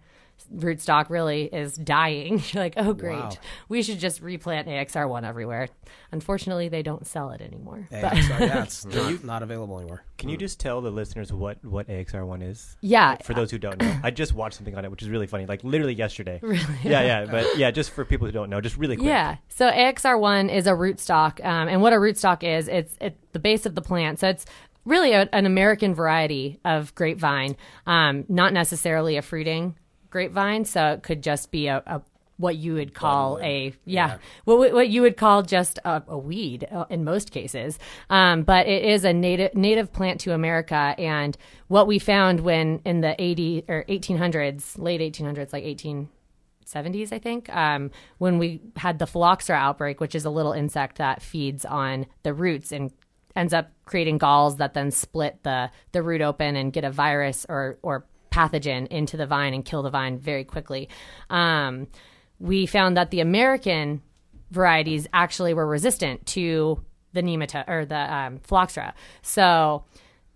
rootstock really is dying. You're like, oh, great. Wow. We should just replant AXR1 everywhere. Unfortunately, they don't sell it anymore. Hey, But- sorry, yeah, it's not, not available anymore. Can you just tell the listeners what, what AXR1 is? yeah. For those who don't know, I just watched something on it, which is really funny. Like literally yesterday. Really? Yeah, yeah. But yeah, just for people who don't know, just really quick. Yeah. So AXR1 is a rootstock, um, and what a rootstock is, it's at the base of the plant. So it's really a, an American variety of grapevine, um, not necessarily a fruiting grapevine. So it could just be a, a what you would call a yeah, What, what you would call just a, a weed uh, in most cases um, but it is a native native plant to america and what we found when in the 80 or 1800s late 1800s like 18 70s, I think, um, when we had the phylloxera outbreak, which is a little insect that feeds on the roots and ends up creating galls that then split the, the root open and get a virus or, or pathogen into the vine and kill the vine very quickly. Um, we found that the American varieties actually were resistant to the nematode or the um. So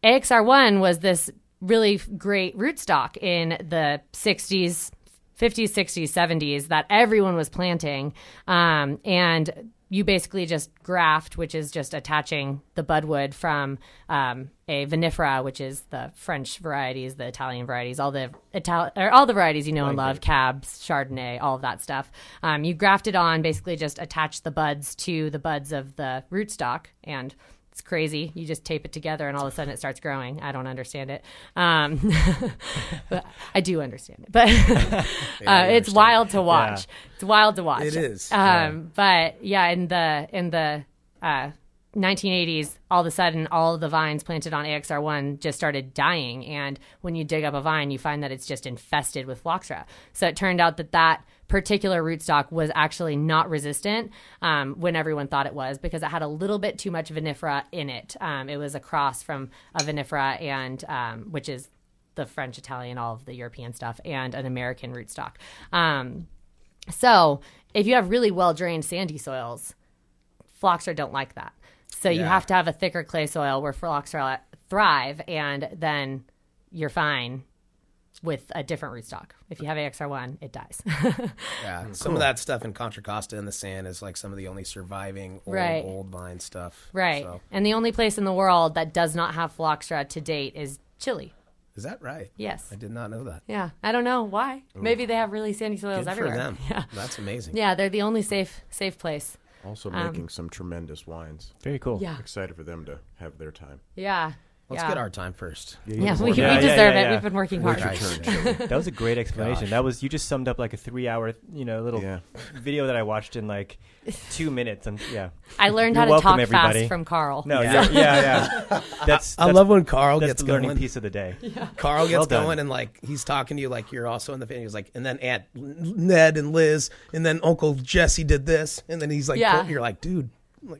AXR1 was this really great rootstock in the 60s, 50s, 60s, 70s that everyone was planting. Um, and you basically just graft, which is just attaching the budwood from um, a vinifera, which is the French varieties, the Italian varieties, all the Ital- or all the varieties you know and love, cabs, Chardonnay, all of that stuff. Um, you graft it on, basically just attach the buds to the buds of the rootstock, and it's crazy. You just tape it together, and all of a sudden it starts growing. I don't understand it, um, but I do understand it. But uh, it's wild to watch. It's wild to watch. It is, Um, But yeah, in the in the uh, 1980s, all of a sudden, all the vines planted on AXR1 just started dying. And when you dig up a vine, you find that it's just infested with phylloxera. So it turned out that that particular rootstock was actually not resistant um, when everyone thought it was because it had a little bit too much vinifera in it. Um, it was a cross from a vinifera and um, which is the French, Italian, all of the European stuff, and an American rootstock. Um, so if you have really well drained sandy soils, phylloxera don't like that. So you have to have a thicker clay soil where phylloxera thrive, and then you're fine with a different rootstock. If you have AXR1, it dies. Yeah, some of that stuff in Contra Costa in the sand is like some of the only surviving old, Right. old vine stuff. right. So, And the only place in the world that does not have phylloxera to date is Chile. is that right? Yes. I did not know that. Yeah. I don't know why. Maybe they have really sandy soils Good everywhere. for them. Yeah. That's amazing. Yeah, they're the only safe safe place. Also Um, making some tremendous wines. Very cool. Yeah. Excited for them to have their time. Yeah. Let's Yeah. get our time first. Yeah, you we, we Yeah, yeah, deserve yeah, it. yeah. We've been working hard. your. That was a great explanation. Gosh. That was you just summed up like a three-hour, you know, little Yeah. video that I watched in like two minutes. And yeah, I learned You're how to welcome, talk everybody. fast from Carl. no, Yeah. yeah, yeah, yeah. That's, I that's love when Carl that's gets the learning going. piece of the day. Carl gets Well going and like he's talking to you like you're also in the video. He's like, and then Aunt Ned and Liz, and then Uncle Jesse did this, and then he's like, Yeah. you're like, dude,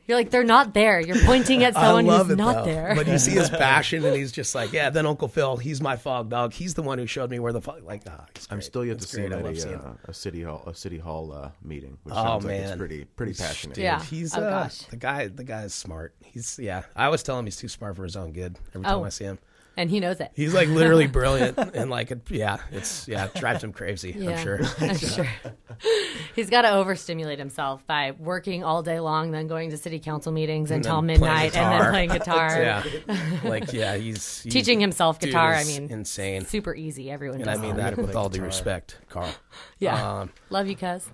You're like, they're not there. You're pointing at someone love who's it not though. there. But you see his passion, and he's just like, yeah. Then Uncle Phil, he's my fog dog. He's the one who showed me where the fog. Like, ah, he's I'm still yet It's to see him great. At a, uh, a city hall a city hall uh, meeting, which Oh, sounds like it's man. pretty pretty passionate. Yeah. He's Oh, uh, gosh. the guy. The guy is smart. He's yeah. I always tell him he's too smart for his own good. Every time Oh. I see him, and he knows it. he's like literally brilliant, and like yeah, it's yeah, it drives him crazy. Yeah, I'm sure. I'm sure. He's got to overstimulate himself by working all day long, then going to city council meetings until midnight, and then playing guitar. yeah, like yeah, he's, he's Teaching himself guitar, I mean, insane. Super easy. Everyone And does I mean that. that with all due respect, Carl. Yeah. Um, Love you, cuz.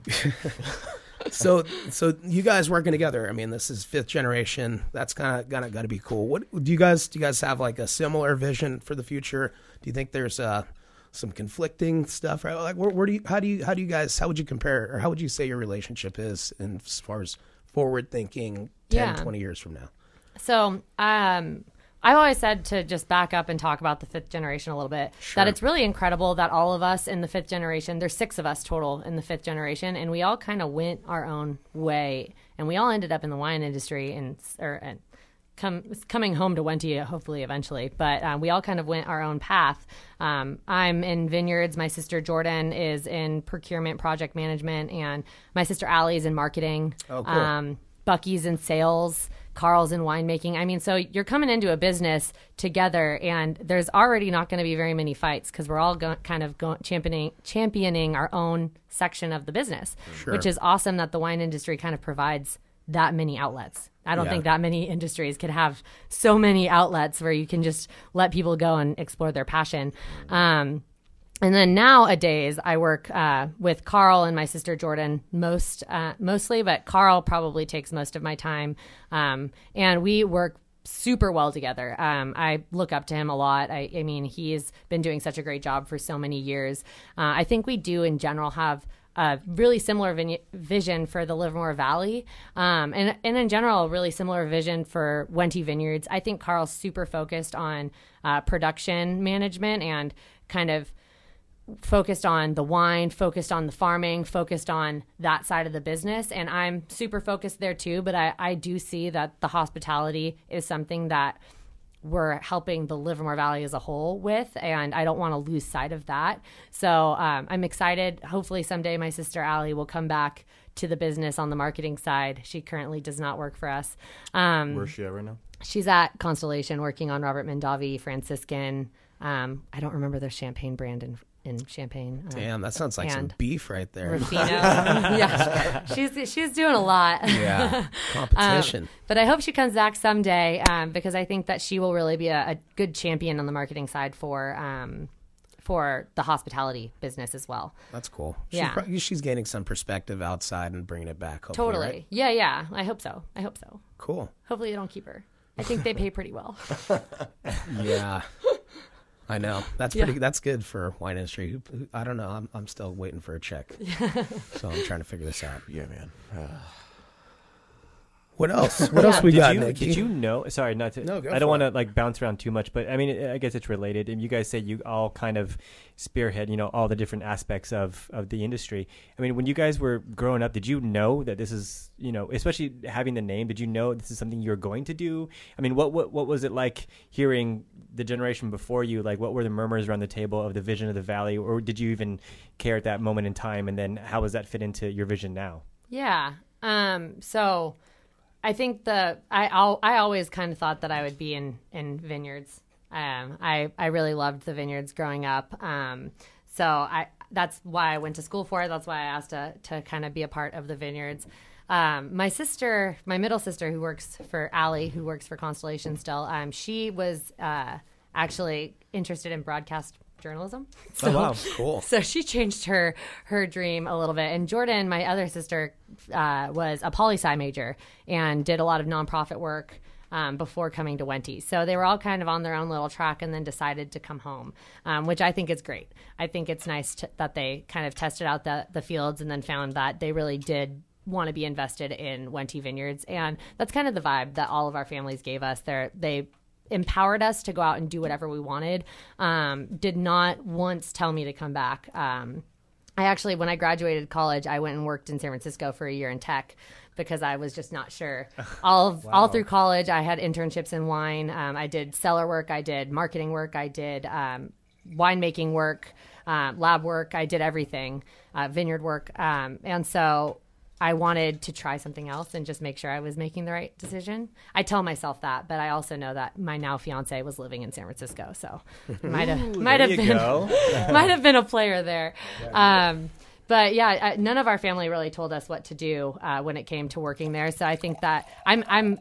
So so you guys working together. I mean, this is fifth generation. That's kind of gonna gotta be cool. What do you guys do? You guys have like a similar vision for the future? Do you think there's uh, some conflicting stuff? Right? Like, where, where do you? How do you? How do you guys? How would you compare, or how would you say your relationship is, in, as far as forward thinking, 10, Yeah. 20 years from now? So, um, I've always said to just back up and talk about the fifth generation a little bit. That it's really incredible that all of us in the fifth generation, there's six of us total in the fifth generation, and we all kind of went our own way, and we all ended up in the wine industry and or and come coming home to Wente hopefully eventually. But uh, we all kind of went our own path. Um, I'm in vineyards. My sister Jordan is in procurement, project management, and my sister Allie's in marketing. Oh, cool. Um, Bucky's in sales, Carl's in winemaking. I mean, so you're coming into a business together, and there's already not going to be very many fights because we're all go- kind of go- championing championing our own section of the business, which is awesome that the wine industry kind of provides that many outlets. I don't Yeah. think that many industries could have so many outlets where you can just let people go and explore their passion. Um, and then nowadays, I work uh, with Carl and my sister Jordan most uh, mostly, but Carl probably takes most of my time, um, and we work super well together. Um, I look up to him a lot. I, I mean, he's been doing such a great job for so many years. Uh, I think we do in general have a really similar vin- vision for the Livermore Valley, um, and and in general, a really similar vision for Wente Vineyards. I think Carl's super focused on uh, production management and kind of focused on the wine, focused on the farming, focused on that side of the business. And I'm super focused there too. But I, I do see that the hospitality is something that we're helping the Livermore Valley as a whole with. And I don't want to lose sight of that. So um, I'm excited. Hopefully, someday my sister Allie will come back to the business on the marketing side. She currently does not work for us. Um, Where's she at right now? she's at Constellation working on Robert Mondavi, Franciscan. Um, I don't remember their champagne brand in in Champagne. Uh, Damn, that sounds like some beef right there. Ruffino. yeah, she's she's doing a lot. Yeah, competition. But I hope she comes back someday um, because I think that she will really be a, a good champion on the marketing side for um, for the hospitality business as well. That's cool. She's, yeah. pro- she's gaining some perspective outside and bringing it back. Hopefully, Totally. right? Yeah, yeah. I hope so. I hope so. Cool. Hopefully they don't keep her. I think they pay pretty well. Yeah. I know. That's Yeah. pretty. That's good for wine industry. Who- who- I don't know. I'm, I'm still waiting for a check. so I'm trying to figure this out. Yeah, man. Uh, What else? What else we did got, you, Nikki? Did you know? Sorry, not to. No, go I don't want to like bounce around too much, but I mean, I guess it's related. And you guys say you all kind of spearhead, you know, all the different aspects of of the industry. I mean, when you guys were growing up, did you know that this is, you know, especially having the name? Did you know this is something you were going to do? I mean, what what what was it like hearing the generation before you? Like, what were the murmurs around the table of the vision of the valley, or did you even care at that moment in time? And then how does that fit into your vision now? Yeah. Um, so I think the I I always kind of thought that I would be in in vineyards. Um, I I really loved the vineyards growing up. Um, so I that's why I went to school for it. That's why I asked to to kind of be a part of the vineyards. Um, my sister, my middle sister, who works for Allie, who works for Constellation still, um, she was uh, actually interested in broadcast journalism. So, Oh, wow. Cool. so she changed her her dream a little bit. And Jordan, my other sister, uh, was a poli sci major and did a lot of nonprofit work. um, before coming to Wente. So they were all kind of on their own little track and then decided to come home, um, which I think is great. I think it's nice to, that they kind of tested out the, the fields and then found that they really did want to be invested in Wente Vineyards. And that's kind of the vibe that all of our families gave us. They're, they empowered us to go out and do whatever we wanted. Um, did not once tell me to come back. Um, I actually, when I graduated college, I went and worked in San Francisco for a year in tech because I was just not sure. All of, all through college, I had internships in wine. Um, I did cellar work. I did marketing work. I did um, winemaking work, uh, lab work. I did everything, uh, vineyard work. Um, and so I wanted to try something else and just make sure I was making the right decision. I tell myself that, but I also know that my now fiance was living in San Francisco, so might have might have been might have been a player there. Um, but yeah, none of our family really told us what to do uh, when it came to working there. So I think that I'm I'm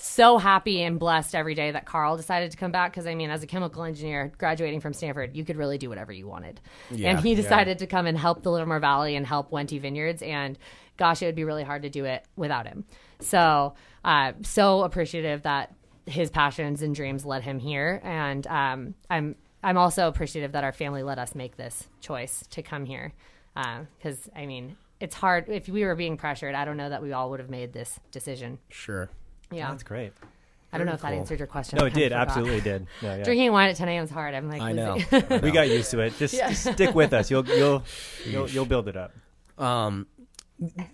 so happy and blessed every day that Carl decided to come back because I mean, as a chemical engineer graduating from Stanford, you could really do whatever you wanted. and he decided to come and help the Livermore Valley and help Wente Vineyards. And gosh, it would be really hard to do it without him. So, uh, so appreciative that his passions and dreams led him here. And um, I'm I'm also appreciative that our family let us make this choice to come here because I mean. It's hard if we were being pressured. I don't know that we all would have made this decision. Sure. Yeah, That's great. I don't know if that answered your question. No, it did. Absolutely did. No, yeah. Drinking wine at 10 a.m. is hard. I'm like, I know. losing- We got used to it. Just, just stick with us. You'll you'll you'll, you'll build it up. Um,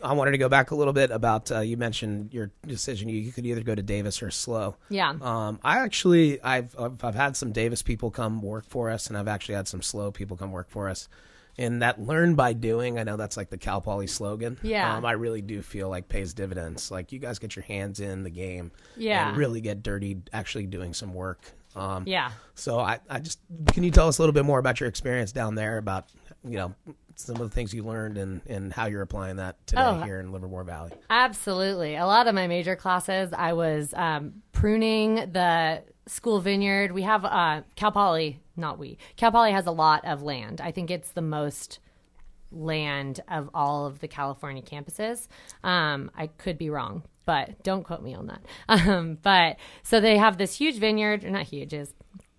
I wanted to go back a little bit about uh, you mentioned your decision. You, you could either go to Davis or Slow. yeah. Um, I actually, I've, I've I've had some Davis people come work for us, and I've actually had some Slow people come work for us. And that learn by doing, I know that's like the Cal Poly slogan. Yeah. um, I really do feel like pays dividends. Like you guys get your hands in the game, Yeah. and really get dirty, actually doing some work. Um, yeah. So I, I just can you tell us a little bit more about your experience down there about you know some of the things you learned and and how you're applying that today Oh, here in Livermore Valley. Absolutely. A lot of my major classes, I was um, pruning the school vineyard. We have uh, Cal Poly, not we. Cal Poly has a lot of land. I think it's the most land of all of the California campuses. Um, I could be wrong, but don't quote me on that. Um, but so they have this huge vineyard, or not huge, is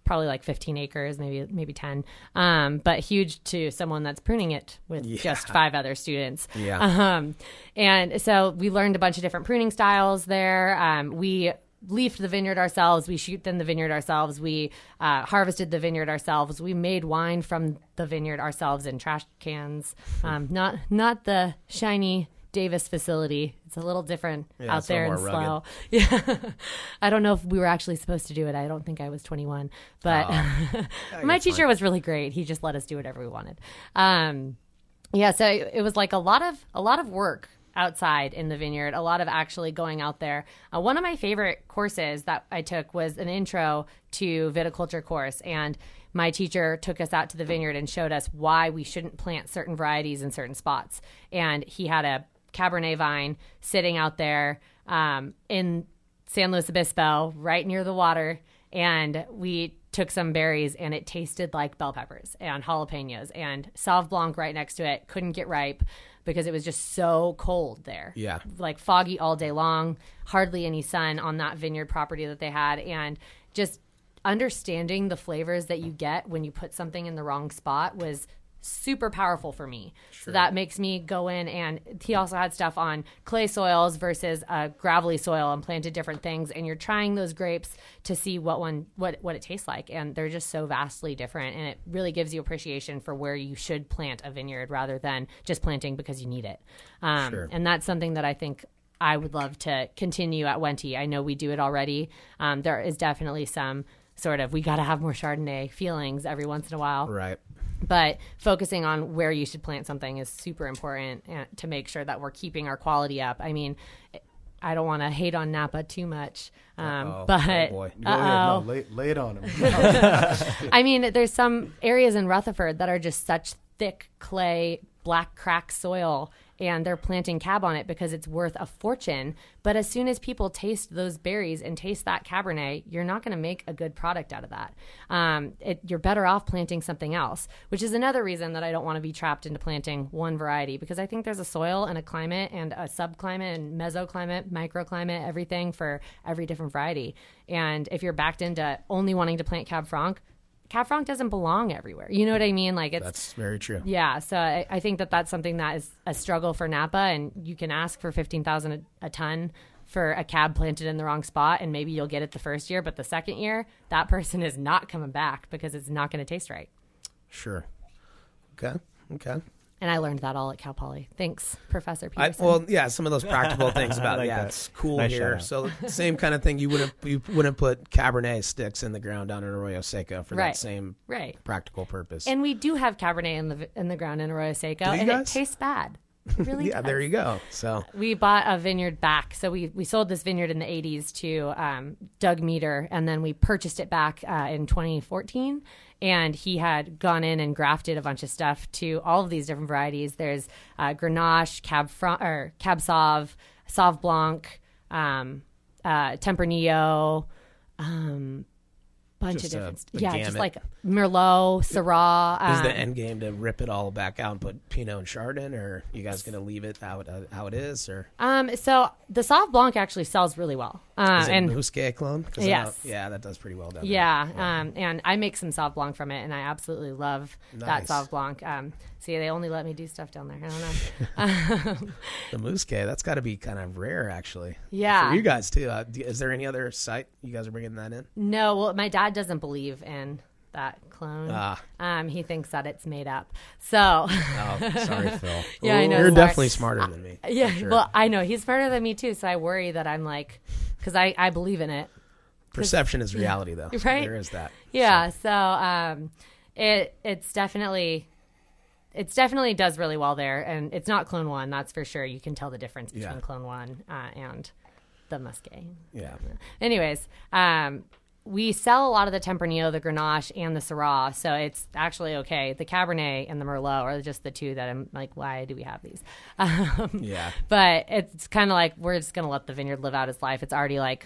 probably like 15 acres, maybe maybe 10, um, but huge to someone that's pruning it with just five other students. Yeah. Um, and so we learned a bunch of different pruning styles there. Um, we leafed the vineyard ourselves. We shoot in the vineyard ourselves. We uh, harvested the vineyard ourselves. We made wine from the vineyard ourselves in trash cans. Um, not not the shiny Davis facility. It's a little different Yeah, out it's a little there rugged. slow. Yeah, I don't know if we were actually supposed to do it. I don't think I was 21, but my teacher was really great. He just let us do whatever we wanted. Um, yeah, so it, it was like a lot of a lot of work outside in the vineyard, a lot of actually going out there. Uh, one of my favorite courses that I took was an intro to viticulture course and my teacher took us out to the vineyard and showed us why we shouldn't plant certain varieties in certain spots. And he had a Cabernet vine sitting out there um, in San Luis Obispo, right near the water, and we took some berries and it tasted like bell peppers and jalapenos and Sauv Blanc right next to it couldn't get ripe because it was just so cold there. Yeah. Like foggy all day long, hardly any sun on that vineyard property that they had and just understanding the flavors that you get when you put something in the wrong spot was super powerful for me. So that makes me go in and he also had stuff on clay soils versus uh, gravelly soil and planted different things and you're trying those grapes to see what one what what it tastes like and they're just so vastly different and it really gives you appreciation for where you should plant a vineyard rather than just planting because you need it. Um, Sure. and that's something that I think I would love to continue at Wente. I know we do it already. Um, there is definitely some sort of we got to have more Chardonnay feelings every once in a while Right. But focusing on where you should plant something is super important uh, to make sure that we're keeping our quality up. I mean, I don't want to hate on Napa too much, um, Uh-oh. but Oh, boy. No, uh-oh. lay, lay it on him. I mean, there's some areas in Rutherford that are just such thick clay, black crack soil, and they're planting cab on it because it's worth a fortune. But as soon as people taste those berries and taste that Cabernet, you're not going to make a good product out of that. Um, it, you're better off planting something else, which is another reason that I don't want to be trapped into planting one variety because I think there's a soil and a climate and a subclimate and mesoclimate, microclimate, everything for every different variety. And if you're backed into only wanting to plant Cab Franc, Franc doesn't belong everywhere. You know what I mean? Like it's That's very true. yeah, so I, I think that that's something that is a struggle for Napa, and you can ask for fifteen thousand a ton for a cab planted in the wrong spot, and maybe you'll get it the first year, but the second year, that person is not coming back because it's not going to taste right. Sure. Okay. Okay. And I learned that all at Cal Poly. Thanks, Professor I, Peterson. well, yeah, some of those practical things about like yeah, that. it's cool Nice here. shout-out. So same kind of thing. You wouldn't you wouldn't put Cabernet sticks in the ground down in Arroyo Seco for Right. that same right. practical purpose. And we do have Cabernet in the in the ground in Arroyo Seco, and guys? it tastes bad. Really yeah, does. there you go. So we bought a vineyard back. So we, we sold this vineyard in the 80s to um, Doug Meador, and then we purchased it back uh, in 2014. And he had gone in and grafted a bunch of stuff to all of these different varieties. There's uh, Grenache, Cab Franc, or Cab Sauv, Sauv Blanc, um, uh, Tempranillo, um, bunch Just of different. a yeah, just like Merlot, Syrah. is um, the end game to rip it all back out and put Pinot and Chardonnay, or you guys going to leave it how it, how it is, or um, so the Sauv Blanc actually sells really well. Uh, is it and a clone? clone? 'Cause I Yes. yeah, that does pretty well down there. Yeah, um, and I make some Sauv Blanc from it, and I absolutely love Nice. that Sauv Blanc. Um, see, they only let me do stuff down there. I don't know. The Muscat, that's got to be kind of rare, actually. Yeah. For you guys too. Uh, is there any other site you guys are bringing that in? no, well, my dad doesn't believe in that clone. Ah. Um, he thinks that it's made up. So, Oh, sorry, Phil. Yeah, I know, You're sorry. definitely smarter than me. yeah, sure. well, I know he's smarter than me too. So I worry that I'm like, because I, I believe in it. Perception is reality, though. Right? There is that. Yeah, so um, it it's definitely it's definitely does really well there, and it's not Clone One, that's for sure. You can tell the difference between Yeah. Clone One uh, and the Muscat. Yeah. Anyways, um, we sell a lot of the Tempranillo, the Grenache, and the Syrah, so it's actually okay. The Cabernet and the Merlot are just the two that I'm like, why do we have these? Um, Yeah. but it's kind of like we're just gonna let the vineyard live out its life. It's already like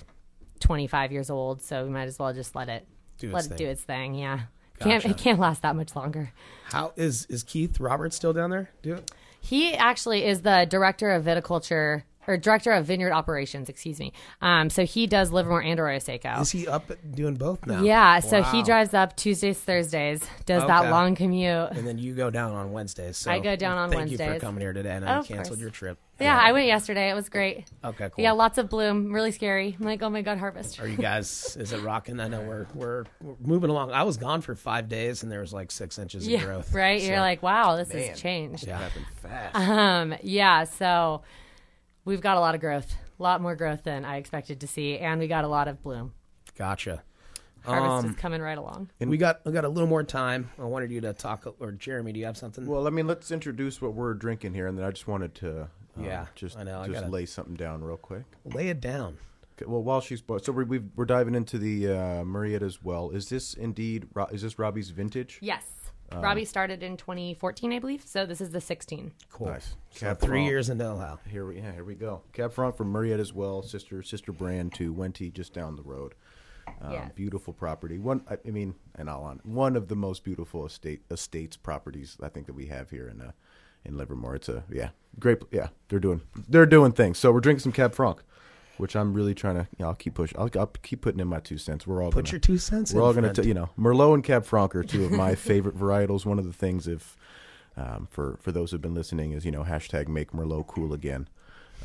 25 years old, so we might as well just let it Do let its it thing. do its thing. Yeah, can't it can't last that much longer. How is is Keith Roberts still down there? Do it. He actually is the director of viticulture or director of vineyard operations. Excuse me. Um, so he does Livermore and Arroyo Seco. Is he up doing both now? Yeah, so he drives up Tuesdays, Thursdays, does that long commute. And then you go down on Wednesdays. So I go down on Wednesdays. thank you for coming here today. and I Of canceled your trip. Yeah, I went yesterday. It was great. Okay, cool. Yeah, lots of bloom. Really scary. I'm like, oh my god, harvest. Are you guys? Is it rocking? I know we're, we're we're moving along. I was gone for five days, and there was like six inches of Yeah, growth. right. So, You're like, wow, this Man. has changed. yeah, Happened fast. Um, yeah, so we've got a lot of growth, a lot more growth than I expected to see, and we got a lot of bloom. gotcha. Harvest Um, is coming right along. And we got we got a little more time. I wanted you to talk, or Jeremy, do you have something? Well, I mean, let's introduce what we're drinking here, and then I just wanted to, uh, Yeah, just I know, I just gotta- lay something down real quick. Lay it down. Okay, well, while she's so we're we've, we're diving into the uh, Murrieta's Well. Is this indeed? Is this Robbie's vintage? Yes. Uh, Robbie started in 2014, I believe. So this is the 16. Cool. Nice. So Cab three Franc. years in Ohio. Here we yeah, here we go. Cab Franc from Murrieta's Well, sister sister brand to Wente just down the road. Um, Yeah. Beautiful property. One, I, I mean, and all on one of the most beautiful estate estates properties I think that we have here in uh, in Livermore. It's a yeah, great. Yeah, they're doing they're doing things. So we're drinking some Cab Franc, which I'm really trying to. You know, I'll keep push. I'll, I'll keep putting in my two cents. We're all Put gonna, your two cents. we're in, all going friend. to, you know, Merlot and Cab Franc are two of my favorite varietals. One of the things, if um, for for those who've been listening, is you know hashtag Make Merlot Cool Again.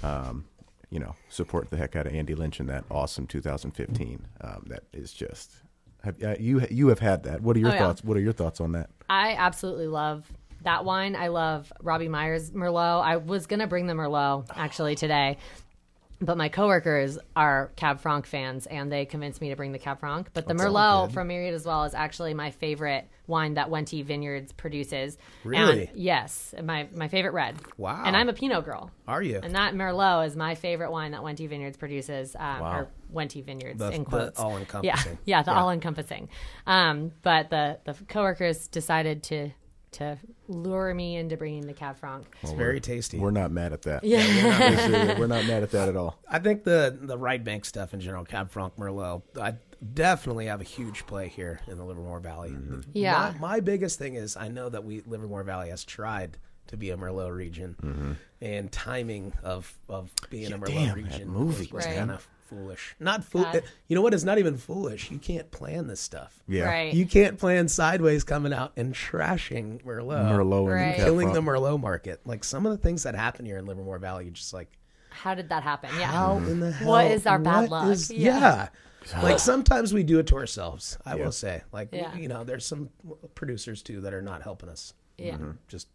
Um, you know, support the heck out of Andy Lynch in that awesome 2015. Um, that is just have, uh, you you have had that. What are your Oh, yeah. thoughts? What are your thoughts on that? I absolutely love that wine. I love Robbie Meyer's Merlot. I was going to bring the Merlot actually today. But my coworkers are Cab Franc fans, and they convinced me to bring the Cab Franc. But the That's Merlot from Murrieta's Well is actually my favorite wine that Wente Vineyards produces. Really? And yes, my my favorite red. Wow. And I'm a Pinot girl. Are you? And that Merlot is my favorite wine that Wente Vineyards produces, um, Wow. or Wente Vineyards The- in quotes. all-encompassing. Yeah, yeah, the all-encompassing. Um, but the the coworkers decided to to lure me into bringing the Cab Franc. It's very tasty. We're not mad at that. Yeah. We're not, we're not mad at that at all. I think the the right bank stuff in general, Cab Franc Merlot, I definitely have a huge play here in the Livermore Valley. Mm-hmm. Yeah. My, my biggest thing is I know that we Livermore Valley has tried to be a Merlot region, mm-hmm. and timing of of being a Merlot damn, that region movie, was Right. kind of foolish. Not fool. Eh, you know what? It's not even foolish. You can't plan this stuff. Yeah. Right. You can't plan sideways coming out and trashing Merlot, Merlot and Right. Cab killing Franc. the Merlot market. Like some of the things that happen here in Livermore Valley, just like, How did that happen? Yeah. how in the hell? What is our bad what luck? is- Yeah. yeah. Like sometimes we do it to ourselves. I Yeah. will say, like Yeah. you know, there's some producers too that are not helping us. Yeah. Just,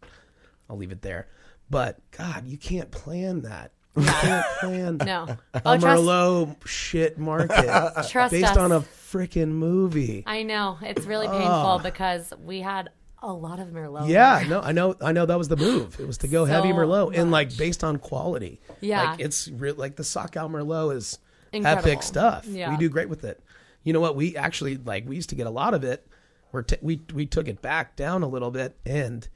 I'll leave it there. But God, you can't plan that. Can't plan No. a Oh, trust, Merlot shit market trust based us. on a freaking movie. I know. It's really painful because we had a lot of Merlot. Yeah, no, I know, I know that was the move. It was to go heavy So Merlot and like based on quality. Yeah. like it's real. Like the Socal Merlot is Incredible. epic stuff. Yeah. We do great with it. You know what? We actually like we used to get a lot of it. We're t- we we took it back down a little bit, and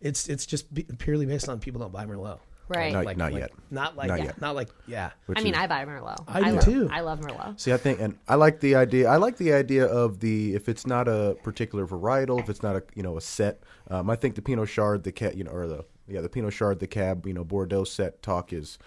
it's it's just be- purely based on people don't buy Merlot. Right. Not- Like, not like- yet. Not like Not yeah, yet. not like yeah. Which I mean, is- I buy Merlot. I do love, too. I love Merlot. See, I think, and I like the idea. I like the idea of the if it's not a particular varietal, if it's not a you know a set. Um, I think the Pinot Chard, the cat, you know, or the yeah, the Pinot Chard, the Cab, you know, Bordeaux set talk is.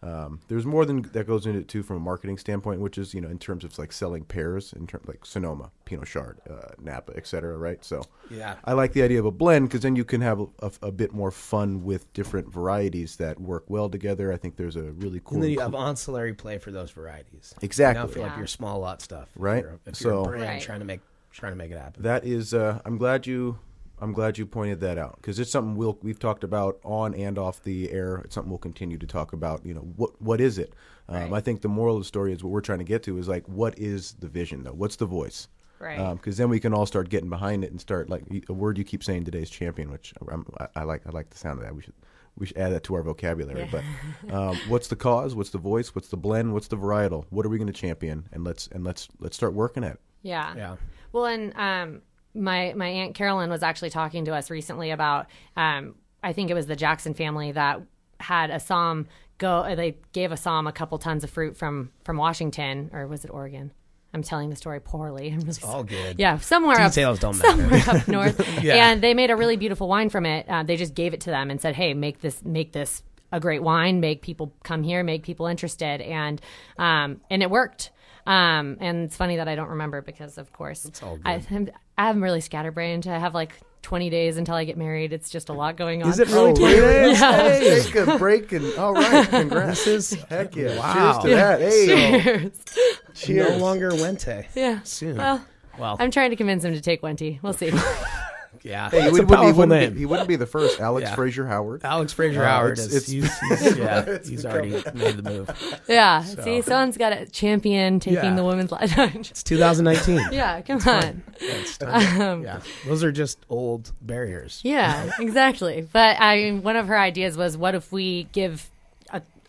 Um, there's more than that goes into it too from a marketing standpoint, which is you know in terms of like selling pairs, in terms like Sonoma, Pinot Chard, uh, Napa, etc. Right? So Yeah. I like the idea of a blend because then you can have a, a bit more fun with different varieties that work well together. I think there's a really cool. And then you have ancillary play for those varieties. Exactly. You know, for like your small lot stuff, If Right. you're- If you're, So- a brand Right. trying to make trying to make it happen. That is, uh, I'm glad you, I'm glad you pointed that out because it's something we'll we've talked about on and off the air. It's something we'll continue to talk about. You know, what what is it? Um, Right. I think the moral of the story is what we're trying to get to is like, what is the vision though? What's the voice? Right. Because then we can all start getting behind it and start like a word you keep saying today's champion, which I'm, I, I like. I like the sound of that. We should we should add that to our vocabulary. But um, what's the cause? What's the voice? What's the blend? What's the varietal? What are we going to champion? And let's and let's let's start working at it. Yeah. Yeah. Well, and um, my my aunt Carolyn was actually talking to us recently about um, I think it was the Jackson family that had a Somm go. uh, They gave a Somm a couple tons of fruit from from Washington or was it Oregon? I'm telling the story poorly. I'm just all good. Yeah, somewhere Details up, don't matter. somewhere up north. Yeah. And they made a really beautiful wine from it. Uh, they just gave it to them and said, "Hey, make this make this a great wine. Make people come here. Make people interested." And um, and it worked. Um, and it's funny that I don't remember because, of course, all I, I'm, I'm really scatterbrained. I have like 20 days until I get married. It's just a lot going on. Is it really Oh, twenty days? Hey, take a break and all right, congrats. Is Heck yeah! Wow. Cheers to that. Hey, Cheers. cheers. no longer Wente. Yeah. Soon. Well, Well, I'm trying to convince him to take Wente. We'll see. yeah, Hey, he, would, a wouldn't- he, wouldn't name. be, he wouldn't be the first. Alex Yeah. Fraser Howard. Alex Fraser Uh, Howard it's- is it's- he's, he's, yeah, he's already made the move. yeah. See, someone's got a champion taking Yeah. the women's life. It's 2019. yeah, come on. It's time. yeah, those are just old barriers. Yeah, exactly. But I mean, one of her ideas was, what if we give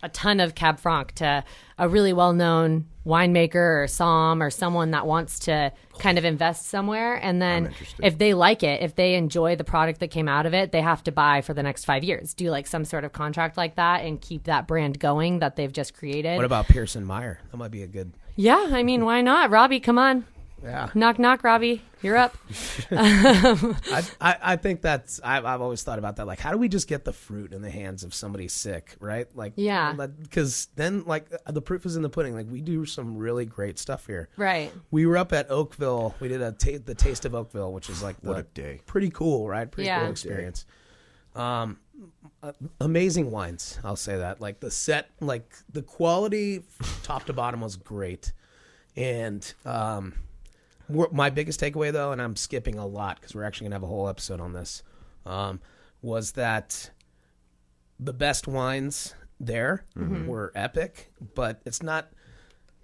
a, ton of Cab Franc to a really well-known winemaker or som or someone that wants to kind of invest somewhere, and then if they like it, if they enjoy the product that came out of it, they have to buy for the next five years. Do like some sort of contract like that and keep that brand going that they've just created. What about Pearson Meyer? That might be a good. yeah, I mean, why not, Robbie? Come on, Yeah, knock knock, Robbie, you're up. I, I, I think that's. I've, I've always thought about that. Like, how do we just get the fruit in the hands of somebody sick, right? Like, Yeah. because then, like, the proof is in the pudding. Like, we do some really great stuff here. Right. We were up at Oakville. We did a ta- the Taste of Oakville, which is like the, What a day. Pretty cool, right? Pretty Yeah. cool experience. Um, uh, amazing wines. I'll say that. Like the set, like the quality, top to bottom was great. And um, wh- my biggest takeaway, though, and I'm skipping a lot because we're actually gonna have a whole episode on this, um, was that the best wines there were epic, but it's not.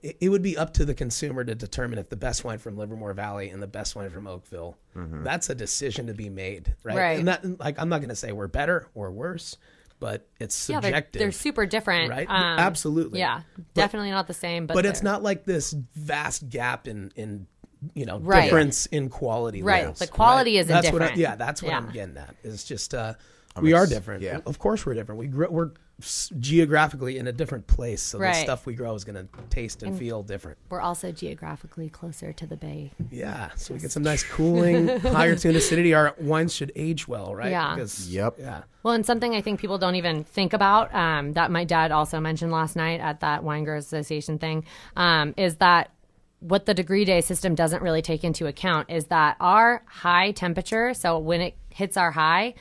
It, it would be up to the consumer to determine if the best wine from Livermore Valley and the best wine from Oakville. That's a decision to be made, right? Right. And that, like, I'm not going to say we're better or worse, but it's Yeah, they're, subjective. they're super different. Right? Um, Absolutely. Yeah, definitely not the same. But, but it's not like this vast gap in in you know Right. difference in quality. Right. levels, The quality isn't that's What I, different. yeah, that's what Yeah. I'm getting at. It's just uh, we are different. yeah. Of course, we're different. We grow, we're geographically in a different place, so the stuff we grow is going to taste and feel different. We're also geographically closer to the bay. Yeah, so we get some nice cooling, higher tune acidity. Our wines should age well, right? Yeah. Because, Yep. Yeah. Well, and something I think people don't even think about um, that my dad also mentioned last night at that Wine Growers Association thing um, is that what the degree day system doesn't really take into account is that our high temperature, so when it hits our high,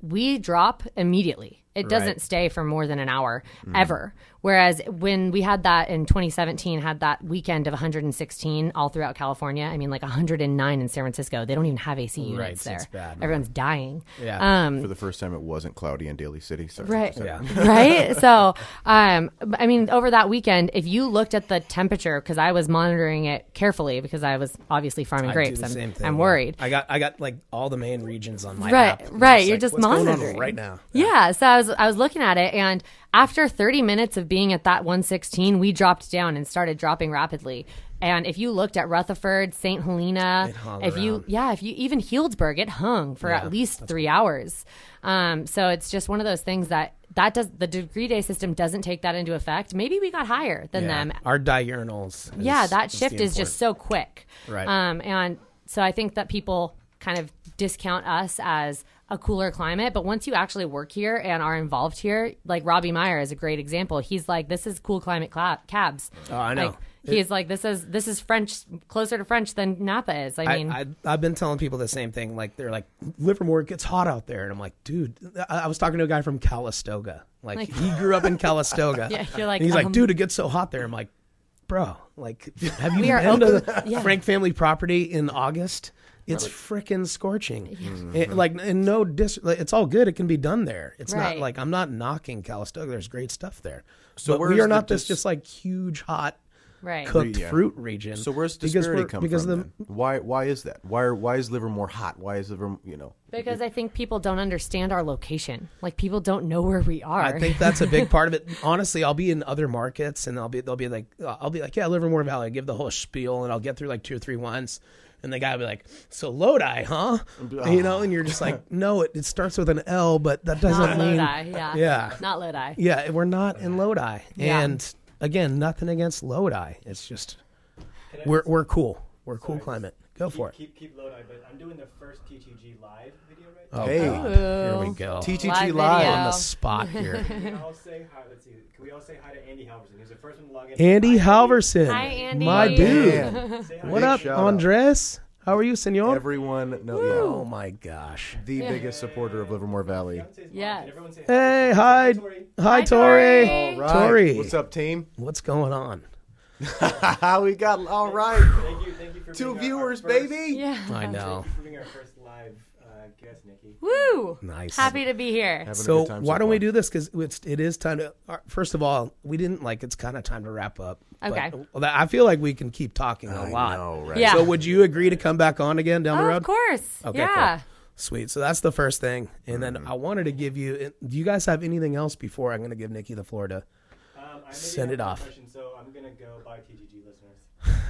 we drop immediately. It doesn't stay for more than an hour mm. ever. Whereas when we had that in 2017, had that weekend of 116 all throughout California. I mean, like 109 in San Francisco. They don't even have AC units Right, there. it's bad. Everyone's dying. Yeah. Um, For the first time, it wasn't cloudy in Daly City. Sorry. Right. Sorry. Yeah. right? So, um, I mean, over that weekend, if you looked at the temperature, because I was monitoring it carefully because I was obviously farming I grapes. do the I'm, same thing. I'm yeah. worried. I got I got like all the main regions on my Right, app. I'm right, just you're like, just what's going on monitoring. right now. Yeah. So I was I was looking at it, and after 30 minutes of being at that 116, we dropped down and started dropping rapidly. And if you looked at Rutherford, St. Helena, if you yeah, if you even Healdsburg, it hung for Yeah, at least three hours. Um, so it's just one of those things that that does the degree day system doesn't take that into effect. Maybe we got higher than Yeah. them Our diurnals. is- yeah, that shift is just so quick. Right. Um, and so I think that people kind of discount us as a cooler climate, but once you actually work here and are involved here, like Robbie Meyer is a great example. He's like, this is cool climate cabs. Oh, I know. Like, he's like, this is this is French, closer to French than Napa is. I mean, I, I, I've been telling people the same thing. Like they're like, Livermore it gets hot out there, and I'm like, dude. I, I was talking to a guy from Calistoga. Like, Like- he grew up in Calistoga. Yeah, you're like, and he's um, like, dude, it gets so hot there. I'm like, bro, like, have you been to the yeah. Frank family property in August? It's freaking scorching. It- mm-hmm. like, and no dis. Like, it's all good. It can be done there. It's Right. not like I'm not knocking Calistoga. There's great stuff there. So So we are not this dis- just like huge hot right. cooked Yeah. fruit region. So where's because disparity we're- come because from? the then? Why? Why is that? Why? Are, why is Livermore hot? Why is Livermore? You know. Because I think people don't understand our location. Like people don't know where we are. I think that's a big part of it. Honestly, I'll be in other markets and I'll be they'll be like uh, I'll be like yeah Livermore Valley. I give the whole spiel and I'll get through like two or three ones, and the guy will be like so Lodi, huh? You know, and you're just like no, it, it starts with an L, but that doesn't not mean Lodi. Yeah. yeah Not Lodi. yeah we're not in Lodi. Yeah. And again, nothing against Lodi. It's just we're we're cool. We're a cool climate. Go for it. Keep keep Lodi, but I'm doing the first TTG live video right Oh, Hey. God. here we go. TTG Live live. on the spot here. Can we all say hi? Let's see. Can we all say hi to Andy Halverson? He's the first one to log in. Andy Hi, Halverson. Hi, Andy. My dude. Man, Say hi. What Big up, shout out. Andres? How are you, senor? everyone know oh yeah, my gosh. the biggest supporter of Livermore Valley. Everyone says hi. Yes. And everyone say Hey, hi, Tori. hi, Hi, Tori. Tori. All right. Tori. What's up, team? What's going on? we got all right. Thank you, thank you for Two being our- viewers, our first- baby. Yeah. I know. Thank you for being our first live uh, guest, Nikki. Woo! Nice. Happy to be here. Having a So why don't we do this? Because it's it is time to. uh, First of all, we didn't like. It's kind of time to wrap up. but- Okay. well, I feel like we can keep talking a I lot. know, right? Yeah. So would you agree to come back on again down the Oh, road? of course. Okay, yeah. cool. Sweet. So that's the first thing, and then I wanted to give you. Do you guys have anything else before I'm going to give Nikki the floor to? Um, I maybe Send have it one off. Question, so I'm gonna go buy TTG listeners.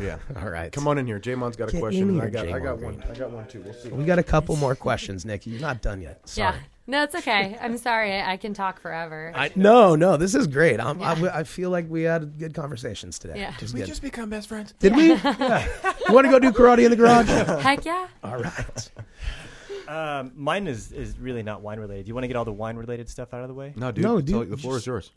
Yeah. All right. Come on in here. Jamon's got a Get question. in I got, I Jamon got Green. one. I got one too. We'll see. We got a couple more questions, Nikki. You're not done yet. Sorry. Yeah. No, it's okay. I'm sorry. I I can talk forever. I, no, no, this is great. I'm, Yeah. I, I feel like we had good conversations today. Yeah. Which is we good. just become best friends. Did we? Yeah. You want to go do karate in the garage? Heck yeah. All right. Um, mine is is really not wine related. Do you want to get all the wine related stuff out of the way? No, dude. No, tell- dude, The floor is yours.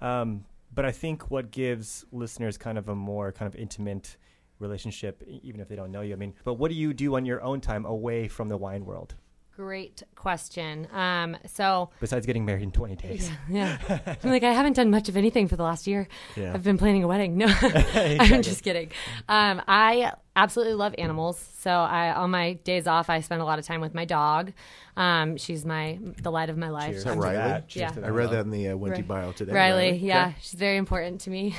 Um, but I think what gives listeners kind of a more kind of intimate relationship, even if they don't know you. I mean, but what do you do on your own time away from the wine world Great question. Um, so besides getting married in 20 days? yeah, I'm like I haven't done much of anything for the last year. Yeah. I've been planning a wedding. No, I'm just kidding. Um, I absolutely love animals. So I, on my days off, I spend a lot of time with my dog. Um, she's my the light of my life. Cheers Riley? that. Cheers Yeah. to I read that in the uh, Wente Right. bio today. Riley, yeah, Okay. she's very important to me.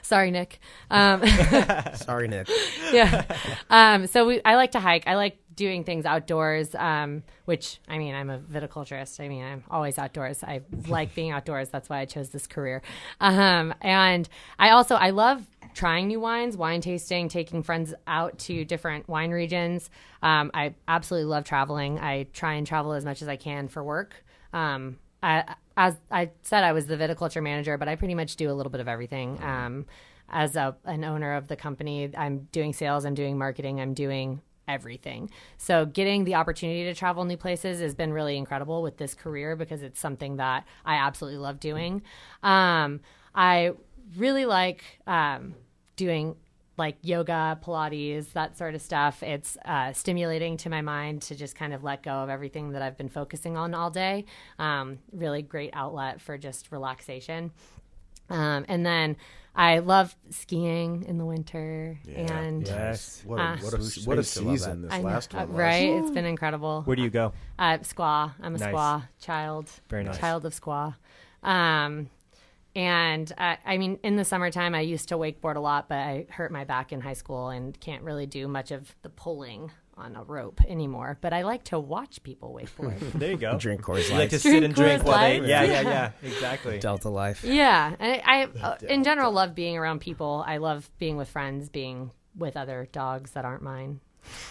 Sorry, Nick. Um, Sorry, Nick. yeah. Um, so we, I like to hike. I like doing things outdoors. Um, which I mean, I'm a viticulturist. I mean, I'm always outdoors. I like being outdoors. That's why I chose this career. Um, and I also I love trying new wines, wine tasting, taking friends out to different wine regions. Um, I absolutely love traveling. I try and travel as much as I can for work. Um, I, as I said, I was the viticulture manager, but I pretty much do a little bit of everything. Um, as a, an owner of the company, I'm doing sales, I'm doing marketing, I'm doing everything. So getting the opportunity to travel new places has been really incredible with this career because it's something that I absolutely love doing. Um, I really like um, doing like yoga, Pilates, that sort of stuff. It's uh, stimulating to my mind to just kind of let go of everything that I've been focusing on all day. Um, really great outlet for just relaxation. Um, and then I love skiing in the winter. and Yes. What a, Ah. what a, what a used to love season this I know, last uh, one was. right? It's been incredible. Where do you go? Uh, squaw. I'm a Nice. squaw child. Very nice. Child of squaw. Um, and I, I mean, in the summertime, I used to wakeboard a lot, but I hurt my back in high school and can't really do much of the pulling on a rope anymore. But I like to watch people wakeboard. There you go. Drink Coors You like to Light. sit Drink and drink while they. Light. Yeah, yeah, yeah. Exactly. Delta Life. yeah, and I, I uh, in general love being around people. I love being with friends, being with other dogs that aren't mine.